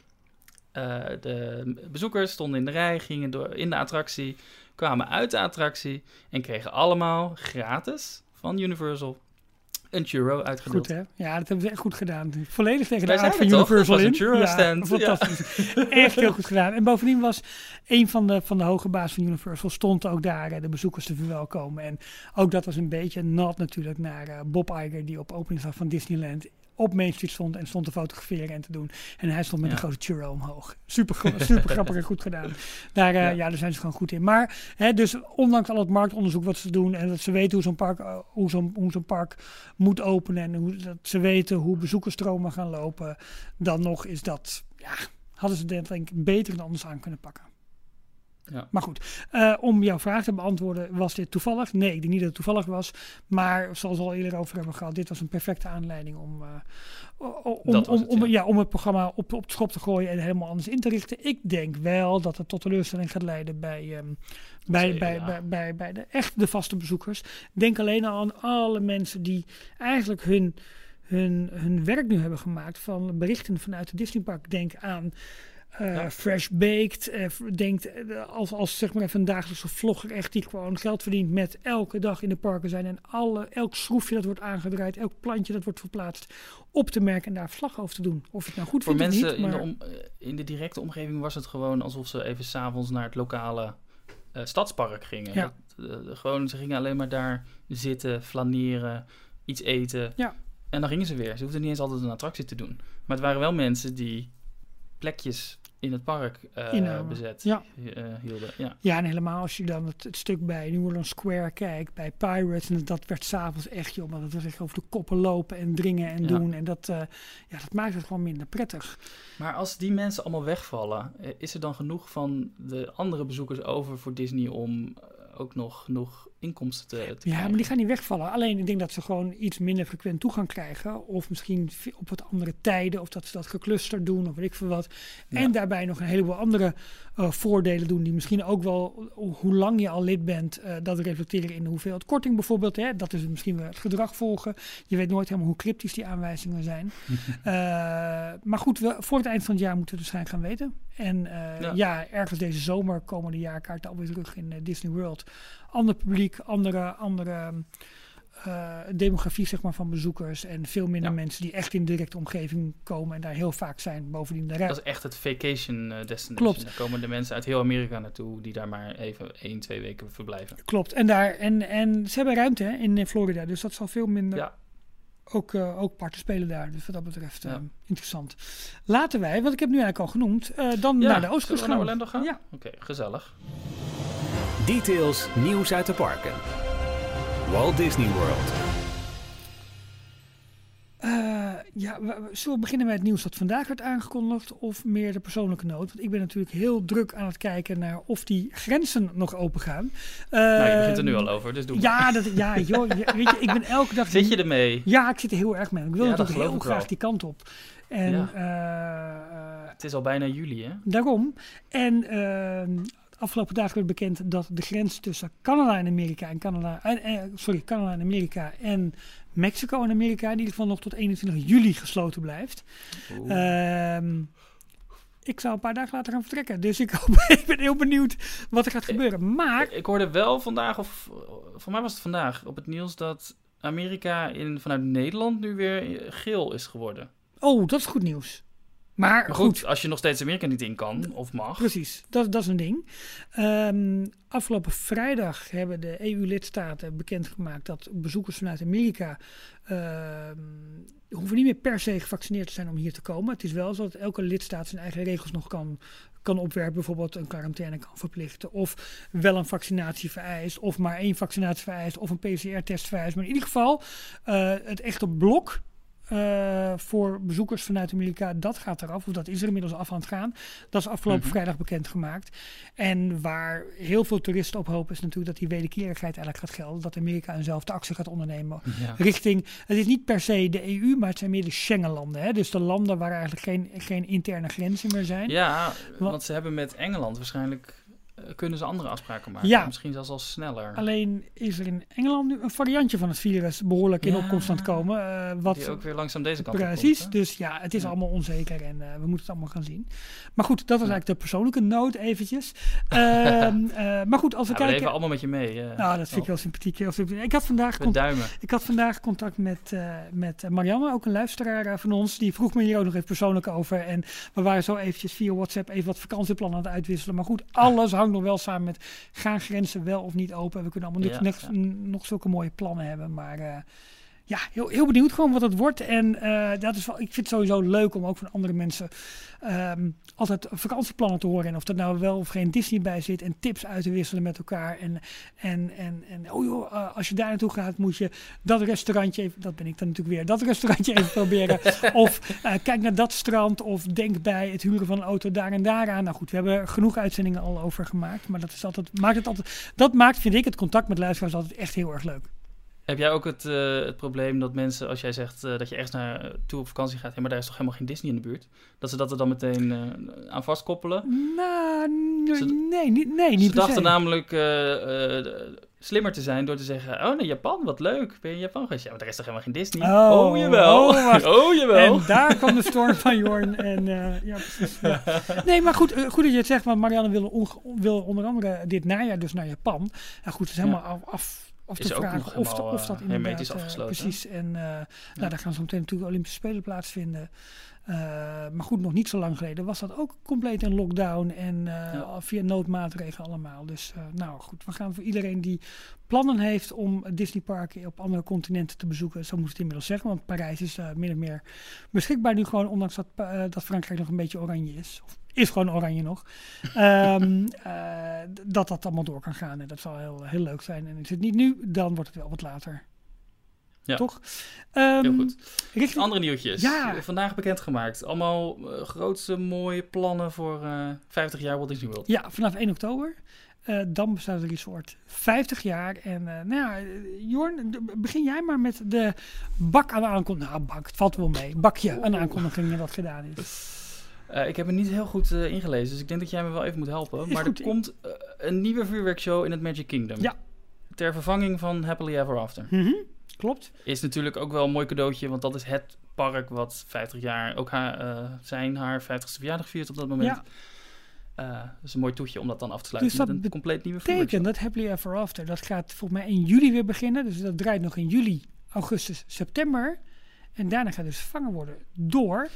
Eh, de bezoekers stonden in de rij, gingen door in de attractie, kwamen uit de attractie en kregen allemaal gratis van Universal een churro uitgedeeld. Goed, hè? Ja, dat hebben ze echt goed gedaan. Volledig tegen de aard van? Universal een in. churro ja, fantastisch. echt heel goed gedaan. En bovendien was een van de, van de hoge baas van Universal stond ook daar de bezoekers te verwelkomen. En ook dat was een beetje nod natuurlijk naar eh, Bob Iger, die op openingsdag van Disneyland op Main Street stond en stond te fotograferen en te doen. En hij stond met Ja. een grote churro omhoog. Super, <laughs> super grappig en goed gedaan. Daar, eh, Ja. ja. daar zijn ze gewoon goed in. Maar hè, dus ondanks al het marktonderzoek wat ze doen en dat ze weten hoe zo'n park, eh, hoe zo'n, hoe zo'n park moet openen en hoe, dat ze weten hoe bezoekersstromen gaan lopen, dan nog is dat, ja, hadden ze dit denk ik beter dan anders aan kunnen pakken. Ja. Maar goed, eh, om jouw vraag te beantwoorden, was dit toevallig? Nee, ik denk niet dat het toevallig was. Maar zoals we al eerder over hebben gehad, dit was een perfecte aanleiding om, eh, om, het, om, ja. ja, om het programma op, op de schop te gooien en helemaal anders in te richten. Ik denk wel dat het tot teleurstelling gaat leiden bij, ehm, bij, Zeker, bij, ja. bij, bij, bij de echt de vaste bezoekers. Denk alleen al aan alle mensen die eigenlijk hun, hun, hun werk nu hebben gemaakt van berichten vanuit het Disneypark. Denk aan eh, Ja. Fresh Baked. eh, denkt eh, als, als zeg maar even een dagelijkse vlogger echt die gewoon geld verdient met elke dag in de parken zijn en alle, elk schroefje dat wordt aangedraaid, elk plantje dat wordt verplaatst op te merken en daar verslag over te doen. Of je het nou goed Voor vindt of mensen niet, in, de maar- om, eh, in de directe omgeving was het gewoon alsof ze even s'avonds naar het lokale stadspark gingen. Ja. Dat, gewoon, ze gingen alleen maar daar zitten, flaneren, iets eten. Ja. En dan gingen ze weer. Ze hoefden niet eens altijd een attractie te doen. Maar het waren wel mensen die plekjes in het park eh, bezet Ja. eh, hielden. Ja. Ja, en helemaal als je dan het, het stuk bij New Orleans Square kijkt, bij Pirates, en dat werd s'avonds echt, joh, maar dat was echt over de koppen lopen en dringen en Ja. doen. En dat, eh, ja, dat maakt het gewoon minder prettig. Maar als die mensen allemaal wegvallen, is er dan genoeg van de andere bezoekers over voor Disney om ook nog genoeg inkomsten te, te Ja, krijgen? maar die gaan niet wegvallen. Alleen ik denk dat ze gewoon iets minder frequent toegang krijgen. Of misschien op wat andere tijden. Of dat ze dat geclusterd doen of weet ik veel wat. Ja. En daarbij nog een heleboel andere eh, voordelen doen. Die misschien ook wel, ho- hoe lang je al lid bent, eh, dat reflecteren in de hoeveelheid korting bijvoorbeeld. Hè? Dat is misschien wel het gedrag volgen. Je weet nooit helemaal hoe cryptisch die aanwijzingen zijn. <laughs> Eh, maar goed, we, voor het eind van het jaar moeten we het waarschijnlijk gaan weten. En eh, Ja. ja. ergens deze zomer komen de jaarkaarten alweer terug in eh, Disney World. Ander publiek, andere, andere eh, demografie zeg maar, van bezoekers. En veel minder Ja. mensen die echt in directe omgeving komen en daar heel vaak zijn. Bovendien de rij. Dat is echt het vacation destination. Klopt. Daar komen de mensen uit heel Amerika naartoe die daar maar even één, twee weken verblijven. Klopt. En, daar, en, en ze hebben ruimte hè, in Florida. Dus dat zal veel minder Ja, ook, eh, ook parten spelen daar. Dus wat dat betreft eh, Ja. interessant. Laten wij, want ik heb nu eigenlijk al genoemd, eh, dan ja. naar de Oostkust Zullen we gaan. naar Orlando gaan? Ja. Oké, gezellig. Details, nieuws uit de parken. Walt Disney World. Eh, ja, zullen we beginnen met het nieuws dat vandaag werd aangekondigd of meer de persoonlijke noot? Want ik ben natuurlijk heel druk aan het kijken naar of die grenzen nog open gaan. nou, je begint er nu al over, dus doe maar. Ja, dat, ja joh, je- weet je, ik ben <laughs> elke dag... Zit je ermee? Ja, ik zit er heel erg mee. Ik wil Ja, natuurlijk heel graag wel. die kant op. En Ja. eh, eh, Het is al bijna juli, hè? daarom. En eh, afgelopen dagen werd bekend dat de grens tussen Canada en Amerika en Canada, en, eh, sorry, Canada en Amerika en Mexico en Amerika in ieder geval nog tot 21 juli gesloten blijft. Ehm, ik zou een paar dagen later gaan vertrekken. Dus ik, <laughs> hoop, ik ben heel benieuwd wat er gaat gebeuren. Maar Ik hoorde wel vandaag, of voor mij was het vandaag, op het nieuws dat Amerika in, vanuit Nederland nu weer geel is geworden. Oh, dat is goed nieuws. Maar, Maar goed, goed, als je nog steeds Amerika niet in kan, of mag. precies. Dat, dat is een ding. Ehm, afgelopen vrijdag hebben de EU-lidstaten bekendgemaakt dat bezoekers vanuit Amerika ehm, hoeven niet meer per se gevaccineerd te zijn om hier te komen. Het is wel zo dat elke lidstaat zijn eigen regels nog kan, kan opwerpen. Bijvoorbeeld een quarantaine kan verplichten. Of wel een vaccinatie vereist. Of maar één vaccinatie vereist. Of een PCR-test vereist. Maar in ieder geval, eh, het echte blok eh, voor bezoekers vanuit Amerika, dat gaat eraf. Of dat is er inmiddels af aan het gaan. Dat is afgelopen Mhm. vrijdag bekendgemaakt. En waar heel veel toeristen op hopen, is natuurlijk dat die wederkerigheid eigenlijk gaat gelden. Dat Amerika eenzelfde actie gaat ondernemen Ja. richting. Het is niet per se de EU, maar het zijn meer de Schengen-landen. Hè? Dus de landen waar eigenlijk geen, geen interne grenzen meer zijn. Ja, want ze hebben met Engeland waarschijnlijk kunnen ze andere afspraken maken. Ja. Misschien zelfs al sneller. Alleen is er in Engeland nu een variantje van het virus behoorlijk in Ja. opkomst aan het komen. eh, wat Die ook weer langzaam deze kant op Precies, komt, dus ja, het is Ja. allemaal onzeker en eh, we moeten het allemaal gaan zien. Maar goed, dat was eigenlijk de persoonlijke noot eventjes. <laughs> Ehm, eh, maar goed, als we Ja, we kijken... leven allemaal met je mee. eh. Nou, dat vind ik heel sympathiek. Heel sympathiek. Ik, had vandaag ik had vandaag contact met, eh, met eh, Marianne, ook een luisteraar eh, van ons. Die vroeg me hier ook nog even persoonlijk over. En we waren zo eventjes via WhatsApp even wat vakantieplannen aan het uitwisselen. Maar goed, alles hangt nog wel samen met gaan grenzen wel of niet open. We kunnen allemaal Ja, ja. nog zulke mooie plannen hebben. Maar eh, ja, heel, heel benieuwd gewoon wat het wordt. En eh, dat is wel, ik vind het sowieso leuk om ook van andere mensen ehm, altijd vakantieplannen te horen. En of er nou wel of geen Disney bij zit. En tips uit te wisselen met elkaar. En, en, en, en oh joh, eh, als je daar naartoe gaat, moet je dat restaurantje even, dat ben ik dan natuurlijk weer, dat restaurantje even proberen. <laughs> Of eh, kijk naar dat strand. Of denk bij het huren van een auto daar en daar aan. Nou goed, we hebben genoeg uitzendingen al over gemaakt. Maar dat is altijd, maakt het altijd, dat maakt, vind ik, het contact met luisteraars altijd echt heel erg leuk. Heb jij ook het, eh, het probleem dat mensen, als jij zegt eh, dat je ergens naar toe op vakantie gaat, ja, maar daar is toch helemaal geen Disney in de buurt, dat ze dat er dan meteen eh, aan vastkoppelen? Nou, Ze- nee, niet, nee, niet Ze dachten namelijk eh, eh, slimmer te zijn door te zeggen, oh naar Japan, wat leuk, ben je in Japan geweest? Ja, maar er is toch helemaal geen Disney? Oh, Oh, jawel, oh, <laughs> oh, jawel. En daar kwam de storm van Jorn. En, eh, ja, precies. ja. <laughs> Nee, maar goed, eh, goed dat je het zegt. Want Marianne wil, wil onder andere dit najaar dus naar Japan. Ja, goed, het is helemaal af, af Of, de- helemaal, of dat eh, inderdaad... eh, afgesloten. precies. En eh, nou, daar gaan zo meteen natuurlijk Olympische Spelen plaatsvinden. Maar goed, nog niet zo lang geleden was dat ook compleet een lockdown. En Ja. via noodmaatregelen allemaal. Dus nou goed, we gaan voor iedereen die plannen heeft om Disneyparken op andere continenten te bezoeken. Zo moet het inmiddels zeggen, want Parijs is eh min of meer beschikbaar nu gewoon, ondanks dat, dat Frankrijk nog een beetje oranje is. Of is gewoon oranje nog. <laughs> Ehm, eh, dat dat allemaal door kan gaan. En dat zal heel, heel leuk zijn. En is het niet nu, dan wordt het wel wat later. Ja. Toch? Ehm, Heel goed. Richting, Andere nieuwtjes. Ja. Vandaag bekendgemaakt. Allemaal eh, grootste mooie plannen voor eh 50 jaar Walt Disney World. Ja, vanaf 1 oktober. Eh, dan bestaat het resort 50 jaar. En eh, nou ja, eh, Jorn, begin jij maar met de bak aan aankondigingen. Nou, bak, het valt wel mee. Bakje aan aankondigingen dat gedaan is. Eh, ik heb me niet heel goed eh, ingelezen, dus ik denk dat jij me wel even moet helpen. Is maar er komt eh, een nieuwe vuurwerkshow in het Magic Kingdom. Ja. Ter vervanging van Happily Ever After. Mhm, Klopt. Is natuurlijk ook wel een mooi cadeautje, want dat is het park wat 50 jaar, ook haar, zijn haar 50ste verjaardag viert op dat moment. Ja, dat is een mooi toetje om dat dan af te sluiten Dus met dat een compleet nieuwe betekent dat Happily Ever After, dat gaat volgens mij in juli weer beginnen. Dus dat draait nog in juli, augustus, september. En daarna gaat dus vervangen worden door,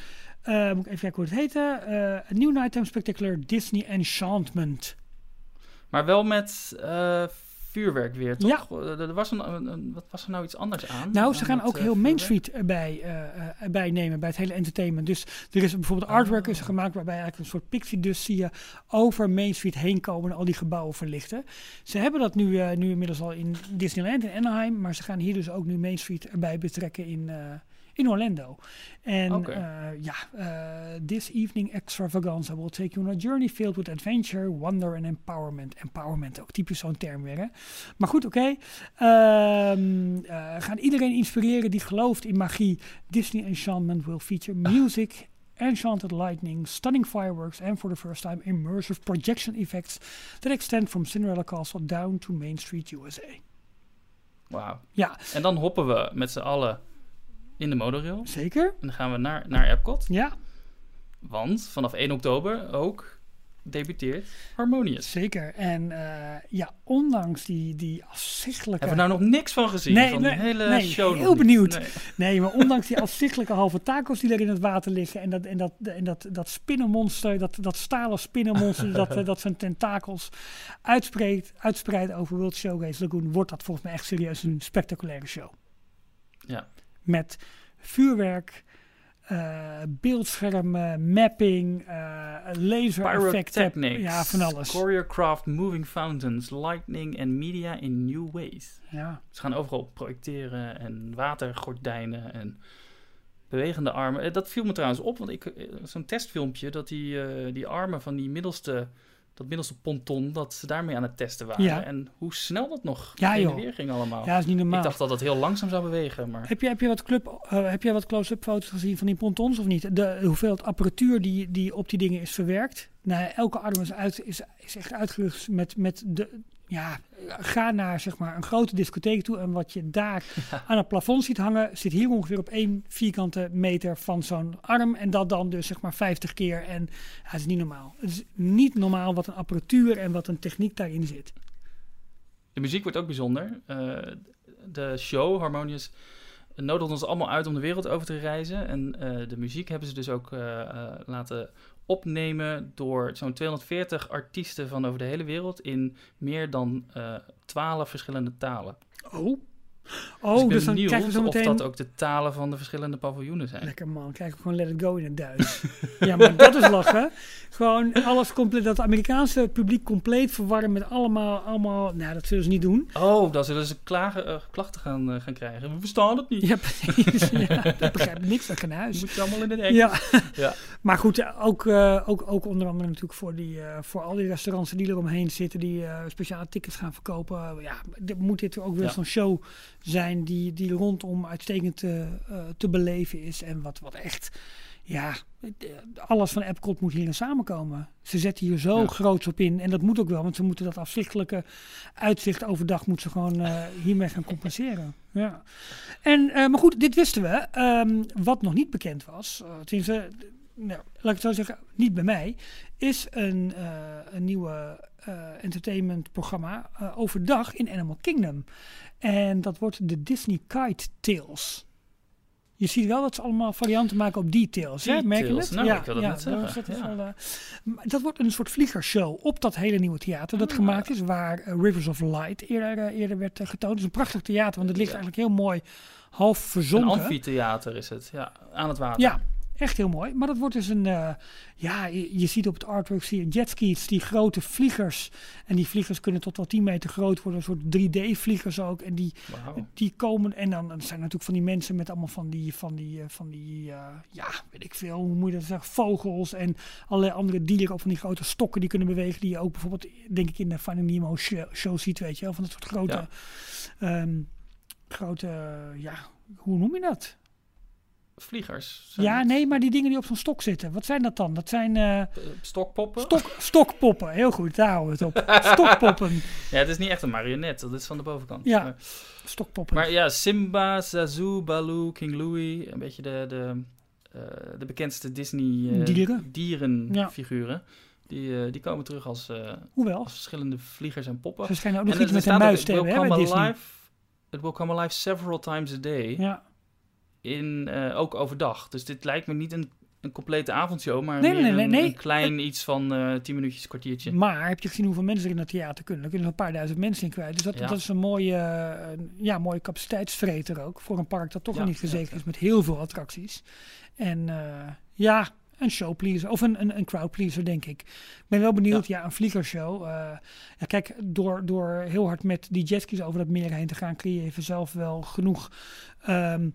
eh, moet ik even kijken hoe het heette, eh A New Nighttime Spectacular Disney Enchantment. Maar wel met eh, vuurwerk weer, toch? Ja. Eh, Er was een, een- een- wat was er nou iets anders aan? Nou, ze Aan gaan ook eh, heel Main? Street erbij, eh, eh, erbij nemen bij het hele entertainment. Dus er is bijvoorbeeld artwork is er gemaakt waarbij eigenlijk een soort pixie dust zie je over Main Street heen komen en al die gebouwen verlichten. Ze hebben dat nu, eh, nu inmiddels al in Disneyland in Anaheim, maar ze gaan hier dus ook nu Main Street erbij betrekken in, eh, in Orlando. En Oké. eh, ja, eh, this evening extravaganza will take you on a journey filled with adventure, wonder and empowerment. Empowerment, ook typisch zo'n term weer, hè? Maar goed, oké. Ehm, eh, gaan iedereen inspireren die gelooft in magie. Disney Enchantment will feature music, enchanted lightning, stunning fireworks, and for the first time immersive projection effects that extend from Cinderella Castle down to Main Street, USA. Wauw. Ja, En dan hoppen we met z'n allen in de monorail. zeker. En dan gaan we naar, naar Epcot. Ja, Want vanaf 1 oktober ook debuteert Harmonious. zeker. En eh, ja, ondanks die, die afzichtelijke... Hebben we nou nog niks van gezien? Nee, van nee, hele nee, show heel benieuwd. Nee. Nee, maar ondanks die <laughs> afzichtelijke halve tacos die er in het water liggen en dat, en dat, en dat, dat spinnenmonster, dat, dat stalen spinnenmonster <laughs> dat, eh, dat zijn tentakels uitspreidt, uitspreidt over World Showcase Lagoon, wordt dat volgens mij echt serieus een spectaculaire show. Ja. Met vuurwerk, eh, beeldschermen, mapping, eh laser effecten. Ja, van alles. choreographed moving fountains, lightning en media in new ways. Ja, Ze gaan overal projecteren en watergordijnen en bewegende armen. Eh, Dat viel me trouwens op, want ik eh, zo'n testfilmpje dat die, eh, die armen van die middelste, dat middelste ponton, dat ze daarmee aan het testen waren. Ja. En hoe snel dat nog Ja, en joh. weer ging allemaal. ja, dat is niet normaal. ik dacht dat dat heel langzaam zou bewegen, maar Heb je, heb je wat, club, eh, heb je wat close-up foto's gezien van die pontons of niet? De hoeveelheid apparatuur die, die op die dingen is verwerkt. Nou, elke arm is, uit, is, is echt uitgerust met, met de... Ja, ga naar zeg maar een grote discotheek toe en wat je daar <laughs> aan het plafond ziet hangen, zit hier ongeveer op één vierkante meter van zo'n arm. En dat dan dus zeg maar 50 keer. En ja, het is niet normaal. Het is niet normaal wat een apparatuur en wat een techniek daarin zit. De muziek wordt ook bijzonder. Eh, de show, Harmonious, nodigt ons allemaal uit om de wereld over te reizen. En eh, de muziek hebben ze dus ook eh, laten opnemen door zo'n 240 artiesten van over de hele wereld in meer dan eh 12 verschillende talen. Oh. Dus Oh, ben dus dan benieuwd krijgen we zo of meteen... dat ook de talen van de verschillende paviljoenen zijn. Lekker man, krijg ik gewoon Let It Go in het Duits. <laughs> ja, maar dat is lachen. Gewoon alles compleet, dat Amerikaanse publiek compleet verwarren met allemaal, allemaal, nou dat zullen ze niet doen. Oh, dan zullen ze klagen, eh, klachten gaan, eh, gaan krijgen. We verstaan het niet. Ja, precies. ja, dat begrijp ik niks van huis. moet je allemaal in het Engels. Ja. Ja. maar goed, eh, ook, ook, ook onder andere natuurlijk voor, die, voor al die restaurants die eromheen zitten, die speciale tickets gaan verkopen. Ja, moet dit ook weer Ja. zo'n show zijn die, die rondom uitstekend te, eh, te beleven is. En wat, wat echt, ja, eh, alles van Epcot moet hierin samenkomen. Ze zetten hier zo Ja. groots op in. En dat moet ook wel, want ze moeten dat afzichtelijke uitzicht overdag moeten ze gewoon eh, hiermee gaan compenseren. Ja. En, eh, maar goed, dit wisten we. Ehm, wat nog niet bekend was, uh, nou, laat ik het zo zeggen, niet bij mij, is een, eh, een nieuwe eh, entertainmentprogramma eh, overdag in Animal Kingdom. En dat wordt de Disney Kite Tales. Je ziet wel dat ze allemaal varianten maken op details. Hè? Merk je het? nou, ik wil dat net dat zeggen, dat ja. wel, eh, dat wordt een soort vliegershow op dat hele nieuwe theater dat Ah. gemaakt is, waar eh, Rivers of Light eerder, eh, eerder werd eh, getoond. Het is een prachtig theater, want het ligt Ja. eigenlijk heel mooi half Een verzonken. amfitheater is het, ja, aan het water. Ja, echt heel mooi. Maar dat wordt dus een, eh, ja, je, je ziet op het artwork zie je jetskis, die grote vliegers. En die vliegers kunnen tot wel 10 meter groot worden, een soort 3D-vliegers ook. En die, die komen, en dan, zijn natuurlijk van die mensen met allemaal van die, van die, eh, van die eh, ja, weet ik veel, hoe moet je dat zeggen, vogels en allerlei andere dieren, ook van die grote stokken die kunnen bewegen, die je ook bijvoorbeeld, denk ik, in de Finding Nemo show, show ziet, weet je wel, van dat soort grote, Ja. ehm, grote, ja, hoe noem je dat? Vliegers. zijn Ja, het. nee, maar die dingen die op zo'n stok zitten, wat zijn dat dan? Dat zijn eh, Eh, Stokpoppen? stok, <laughs> stokpoppen, heel goed, daar houden we het op. Stokpoppen, <laughs> Ja, het is niet echt een marionet, dat is van de bovenkant. Ja. Maar, stokpoppen. maar ja, Simba, Zazu, Baloo, King Louie, een beetje de, de, eh, de bekendste Disney Dieren. dierenfiguren. Die, die komen terug als, Hoewel, als verschillende vliegers en poppen. ze schijnen ook nog En iets met een muis te hebben, It will come alive several times a day. Ja, In, eh, ook overdag. Dus dit lijkt me niet een een complete avondshow, maar Nee, meer nee, nee, een, klein iets van eh 10 minuutjes, kwartiertje. Maar heb je gezien hoeveel mensen er in het theater kunnen? Er kunnen een paar duizend mensen in kwijt. Dus dat, Ja. dat is een mooie, eh, ja, mooie capaciteitsvreter ook. Voor een park dat toch Ja, nog niet gezegend ja. is met heel veel attracties. En ja, een showpleaser. Of een, een, een crowdpleaser, denk ik. Ik ben wel benieuwd. Ja, een vliegershow. ja, kijk, door, door heel hard met die jetskis over dat meer heen te gaan... creëer je vanzelf wel genoeg... ehm,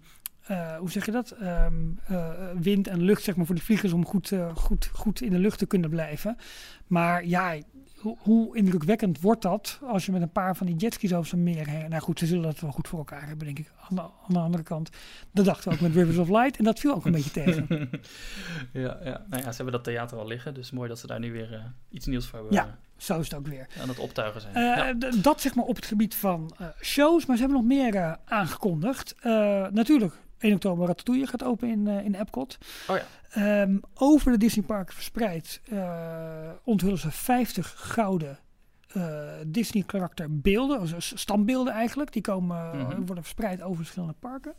eh, hoe zeg je dat? Ehm, eh, wind en lucht zeg maar, voor die vliegers om goed, eh, goed, goed in de lucht te kunnen blijven. Maar ja, hoe, hoe indrukwekkend wordt dat als je met een paar van die jetskis over zo'n meer heen... Nou goed, ze zullen dat wel goed voor elkaar hebben, denk ik. Aan de, aan de andere kant, dat dachten we ook met Rivers of Light. En dat viel ook een beetje tegen. <laughs> ja, ja. Nou ja, ze hebben dat theater al liggen, dus mooi dat ze daar nu weer iets nieuws voor hebben, Ja. Zo is het ook weer. aan het optuigen zijn. Ja. Dat zeg maar op het gebied van shows. Maar ze hebben nog meer aangekondigd. Natuurlijk, 1 oktober Ratatouille gaat open in, eh, in Epcot. Oh ja. Ehm, over de Disneyparken verspreid eh, onthullen ze 50 gouden eh, Disney karakter beelden, also s- standbeelden eigenlijk. Die komen, Mhm. worden verspreid over verschillende parken.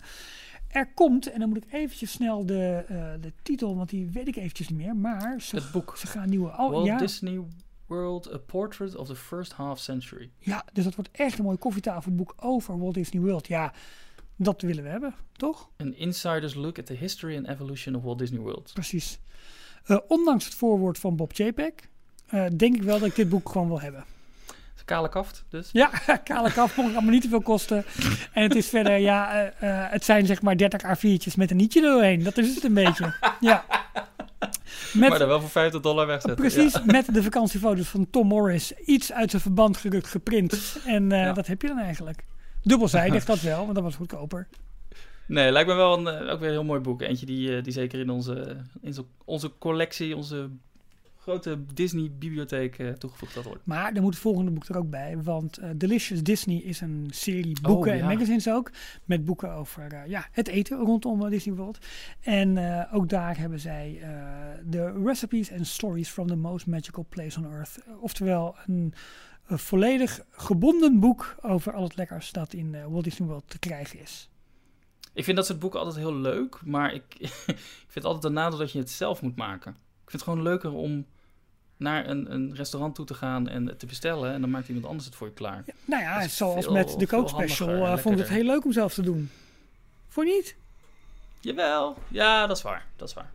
Er komt, en dan moet ik eventjes snel de, de titel, want die weet ik eventjes niet meer. Maar ze, Het boek. ze gaan nieuwe... Oh, Walt ja, Disney World, A Portrait of the First Half Century. ja, dus dat wordt echt een mooi koffietafelboek over Walt Disney World. Ja, dat willen we hebben, toch? An insider's look at the history and evolution of Walt Disney World. Precies. Eh, ondanks het voorwoord van Bob Chapek, eh, denk ik wel dat ik dit boek gewoon wil hebben. Een Kale kaft, dus. Ja, <laughs> kale kaf mocht allemaal niet te veel kosten. En het is verder, ja, eh, het zijn zeg maar 30 A4'tjes met een nietje erheen. Dat is het een beetje. Ja. Met, maar dan wel voor 50 dollar wegzetten. precies, Ja. met de vakantiefoto's van Tom Morris. Iets uit zijn verband gerukt, geprint. En Ja. dat heb je dan eigenlijk. Dubbelzijdig dat wel, want dat was goedkoper. Nee, lijkt me wel een, eh, ook weer een heel mooi boek. Eentje die, eh, die zeker in onze, in onze collectie, onze grote Disney-bibliotheek eh, toegevoegd gaat worden. Maar er moet het volgende boek er ook bij. Want Delicious Disney is een serie boeken Oh, en ja. magazines ook. Met boeken over ja, het eten rondom Disney World. En ook daar hebben zij de recipes and stories from the most magical place on earth. Oftewel een, een volledig gebonden boek over al het lekkers dat in eh, Walt Disney World te krijgen is. Ik vind dat soort boeken altijd heel leuk, maar ik, <laughs> ik vind altijd een nadeel dat je het zelf moet maken. Ik vind het gewoon leuker om naar een, een restaurant toe te gaan en te bestellen en dan maakt iemand anders het voor je klaar. Ja, nou ja, zoals veel- met de veel Coke Special handiger en eh, vond ik het heel leuk om zelf te doen. Je niet? Jawel, ja, dat is waar, dat is waar.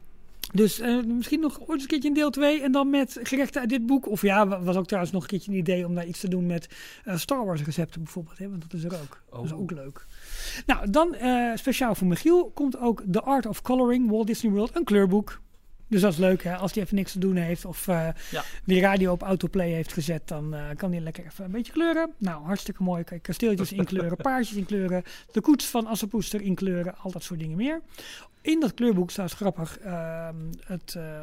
Dus eh, misschien nog ooit eens een keertje in deel 2 en dan met gerechten uit dit boek. Of ja, wa- was ook trouwens nog een keertje een idee om daar iets te doen met eh, Star Wars recepten bijvoorbeeld. Hè? Want dat is er ook. Dat is Oh. ook leuk. Nou, dan eh, speciaal voor Michiel komt ook The Art of Coloring Walt Disney World, een kleurboek. Dus dat is leuk hè, als hij even niks te doen heeft of Ja. die radio op autoplay heeft gezet, dan eh, kan hij lekker even een beetje kleuren. Nou, hartstikke mooi. Je kasteeltjes inkleuren, <laughs> paardjes inkleuren, de koets van Assepoester inkleuren, al dat soort dingen meer. In dat kleurboek staat grappig ehm, het, eh,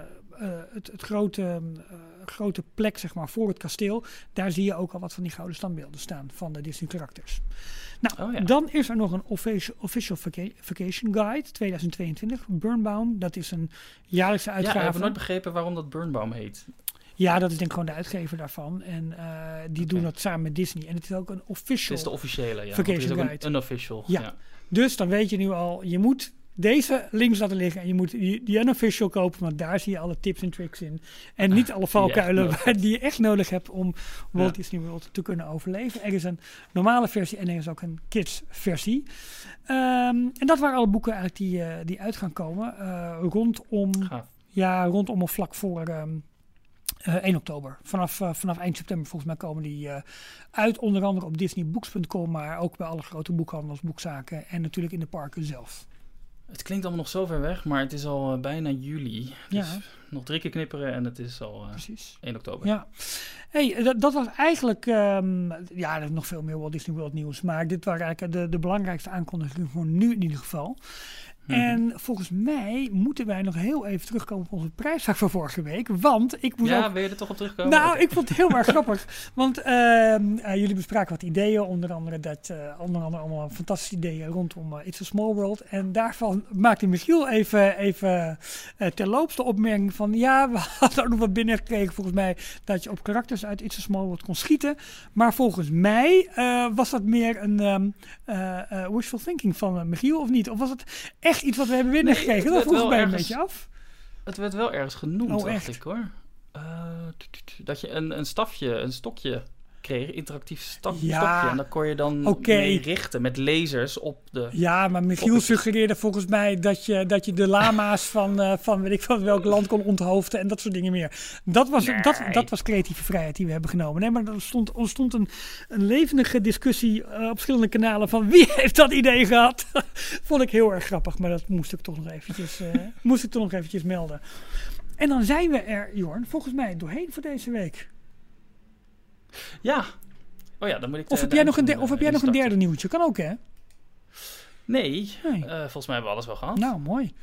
het, het grote, eh, grote plek zeg maar, voor het kasteel. Daar zie je ook al wat van die gouden standbeelden staan van de Disney karakters. Nou, Oh ja. dan is er nog een official, official vaca- Vacation Guide 2022, Burnbaum. Dat is een jaarlijkse Ja, ik uitgave. heb nooit begrepen waarom dat Burnbaum heet. Ja, dat is denk ik gewoon de uitgever daarvan. En eh, die doen dat samen met Disney. En het is ook een Het official. is de officiële, ja. Vacation er is ook Guide. een unofficial. Ja. Ja. Dus dan weet je nu al, je moet deze links laten liggen. En je moet die, die unofficial kopen, want daar zie je alle tips en tricks in. En niet alle valkuilen nodig <laughs> waar, die je echt nodig hebt om Walt Ja. Disney World te kunnen overleven. Er is een normale versie en er is ook een kids versie. Ehm, en dat waren alle boeken eigenlijk die, eh, die uit gaan komen eh, rondom Gaaf. Ja, rondom of vlak voor ehm, eh, 1 oktober. Vanaf, vanaf eind september volgens mij komen die uit. Onder andere op disneybooks.com, maar ook bij alle grote boekhandels, boekzaken en natuurlijk in de parken zelf. Het klinkt allemaal nog zo ver weg, maar het is al eh, bijna juli. Ja. Dus nog drie keer knipperen en het is al eh, Precies. 1 oktober. Ja. Hey, eh, dat, dat was eigenlijk, ehm, ja, er is nog veel meer Walt Disney World nieuws, maar dit waren eigenlijk de, de belangrijkste aankondigingen voor nu in ieder geval. Mhm. En volgens mij moeten wij nog heel even terugkomen op onze prijsvraag van vorige week, want ik moest ook Ja, wil je er toch op terugkomen? Nou, ik vond het heel erg grappig. <laughs> Want ehm, eh, jullie bespraken wat ideeën. Onder andere, dat, eh, onder andere allemaal fantastische ideeën rondom eh, It's a Small World. En daarvan maakte Michiel even, even terloops de opmerking van... Ja, we <laughs> hadden ook nog wat binnengekregen volgens mij... dat je op karakters uit It's a Small World kon schieten. Maar volgens mij was dat meer een ehm, eh, eh, wishful thinking van Michiel of niet? Of was het echt iets wat we hebben binnengekregen? het dat vroeg mij een beetje af. Het werd wel ergens genoemd, Oh, dacht echt? ik hoor. Eh, dat je een, een stafje, een stokje kreeg, interactief sta- Ja. stokje. En dan kon je dan mee richten met lasers op de... Ja, maar Michiel suggereerde volgens mij dat je, dat je de lama's <laughs> van, eh, van weet ik van welk land kon onthoofden en dat soort dingen meer. Dat was, dat, Nee. dat was creatieve vrijheid die we hebben genomen. Nee, maar er stond, er stond een, een levendige discussie eh, op verschillende kanalen van wie <laughs> heeft dat idee gehad. <laughs> Vond ik heel erg grappig, maar dat moest ik toch nog eventjes, eh, moest ik toch nog eventjes melden. En dan zijn we er, Jorn, volgens mij doorheen voor deze week. Ja. Oh ja, dan moet ik... Of de- heb de jij nog een, de- of heb eh, jij nog een derde nieuwtje? Kan ook, hè? Nee, Nee. eh, volgens mij hebben we alles wel gehad. Nou, mooi.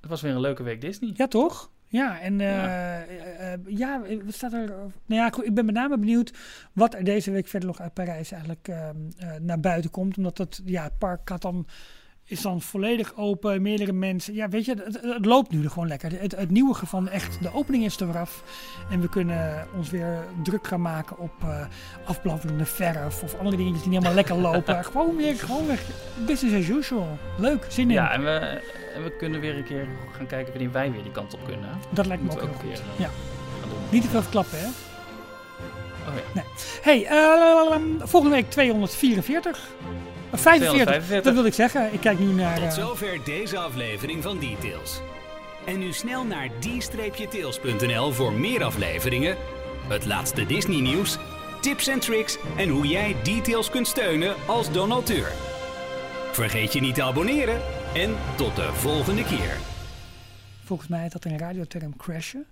Het was weer een leuke week Disney. Ja, toch? Ja, en eh, Ja. eh, eh, ja, wat staat er? Nou ja, ik ben met name benieuwd wat er deze week verder nog uit Parijs eigenlijk ehm, eh, naar buiten komt. Omdat het, ja, het park gaat dan, is dan volledig open, meerdere mensen. Ja, weet je, het, het loopt nu gewoon lekker. Het, het nieuwige van echt, de opening is er af. En we kunnen ons weer druk gaan maken op eh afbladderende verf of andere dingetjes die niet helemaal lekker <laughs> lopen. gewoon weer, gewoon weer business as usual. Leuk, zin in. Ja, en we, en we kunnen weer een keer gaan kijken wanneer wij weer die kant op kunnen. dat lijkt me Moeten ook heel goed. Ja. gaan doen. Niet te veel verklappen, hè? Oh ja. Hey, eh, volgende week 244. Eh, 45, 245. dat wil ik zeggen. Ik kijk nu naar... Tot eh, zover deze aflevering van Details. En nu snel naar d-tails.nl voor meer afleveringen, het laatste Disney nieuws, tips en tricks en hoe jij Details kunt steunen als donateur. Vergeet je niet te abonneren en tot de volgende keer. volgens mij heet dat een radioterm crashen.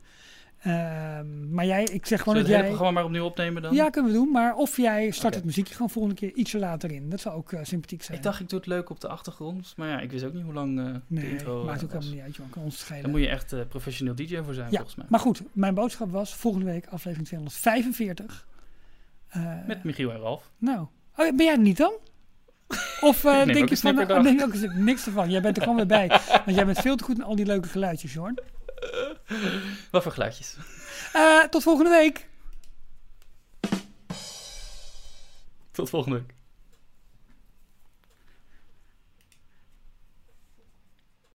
Ehm, maar jij, ik zeg gewoon dat het jij... programma maar opnieuw opnemen dan? Ja, kunnen we doen. Maar of jij start het muziekje gewoon volgende keer ietsje later in. Dat zou ook eh, sympathiek zijn. Ik dacht, ik doe het leuk op de achtergrond. Maar ja, ik wist ook niet hoe lang eh, de nee, intro maakt eh, ook helemaal niet uit, joh. Kan ons schelen. Daar moet je echt eh, professioneel DJ voor zijn, ja, volgens mij. maar goed. Mijn boodschap was volgende week aflevering 245. Eh, Met Michiel en Ralf. Nou, oh, ben jij niet dan? Of <laughs> eh, denk je van, oh, je ook niks ervan. Jij bent er gewoon weer bij. Want jij bent veel te goed in al die leuke geluidjes, Jorn. Wat voor geluidjes? Eh, tot volgende week. Tot volgende week.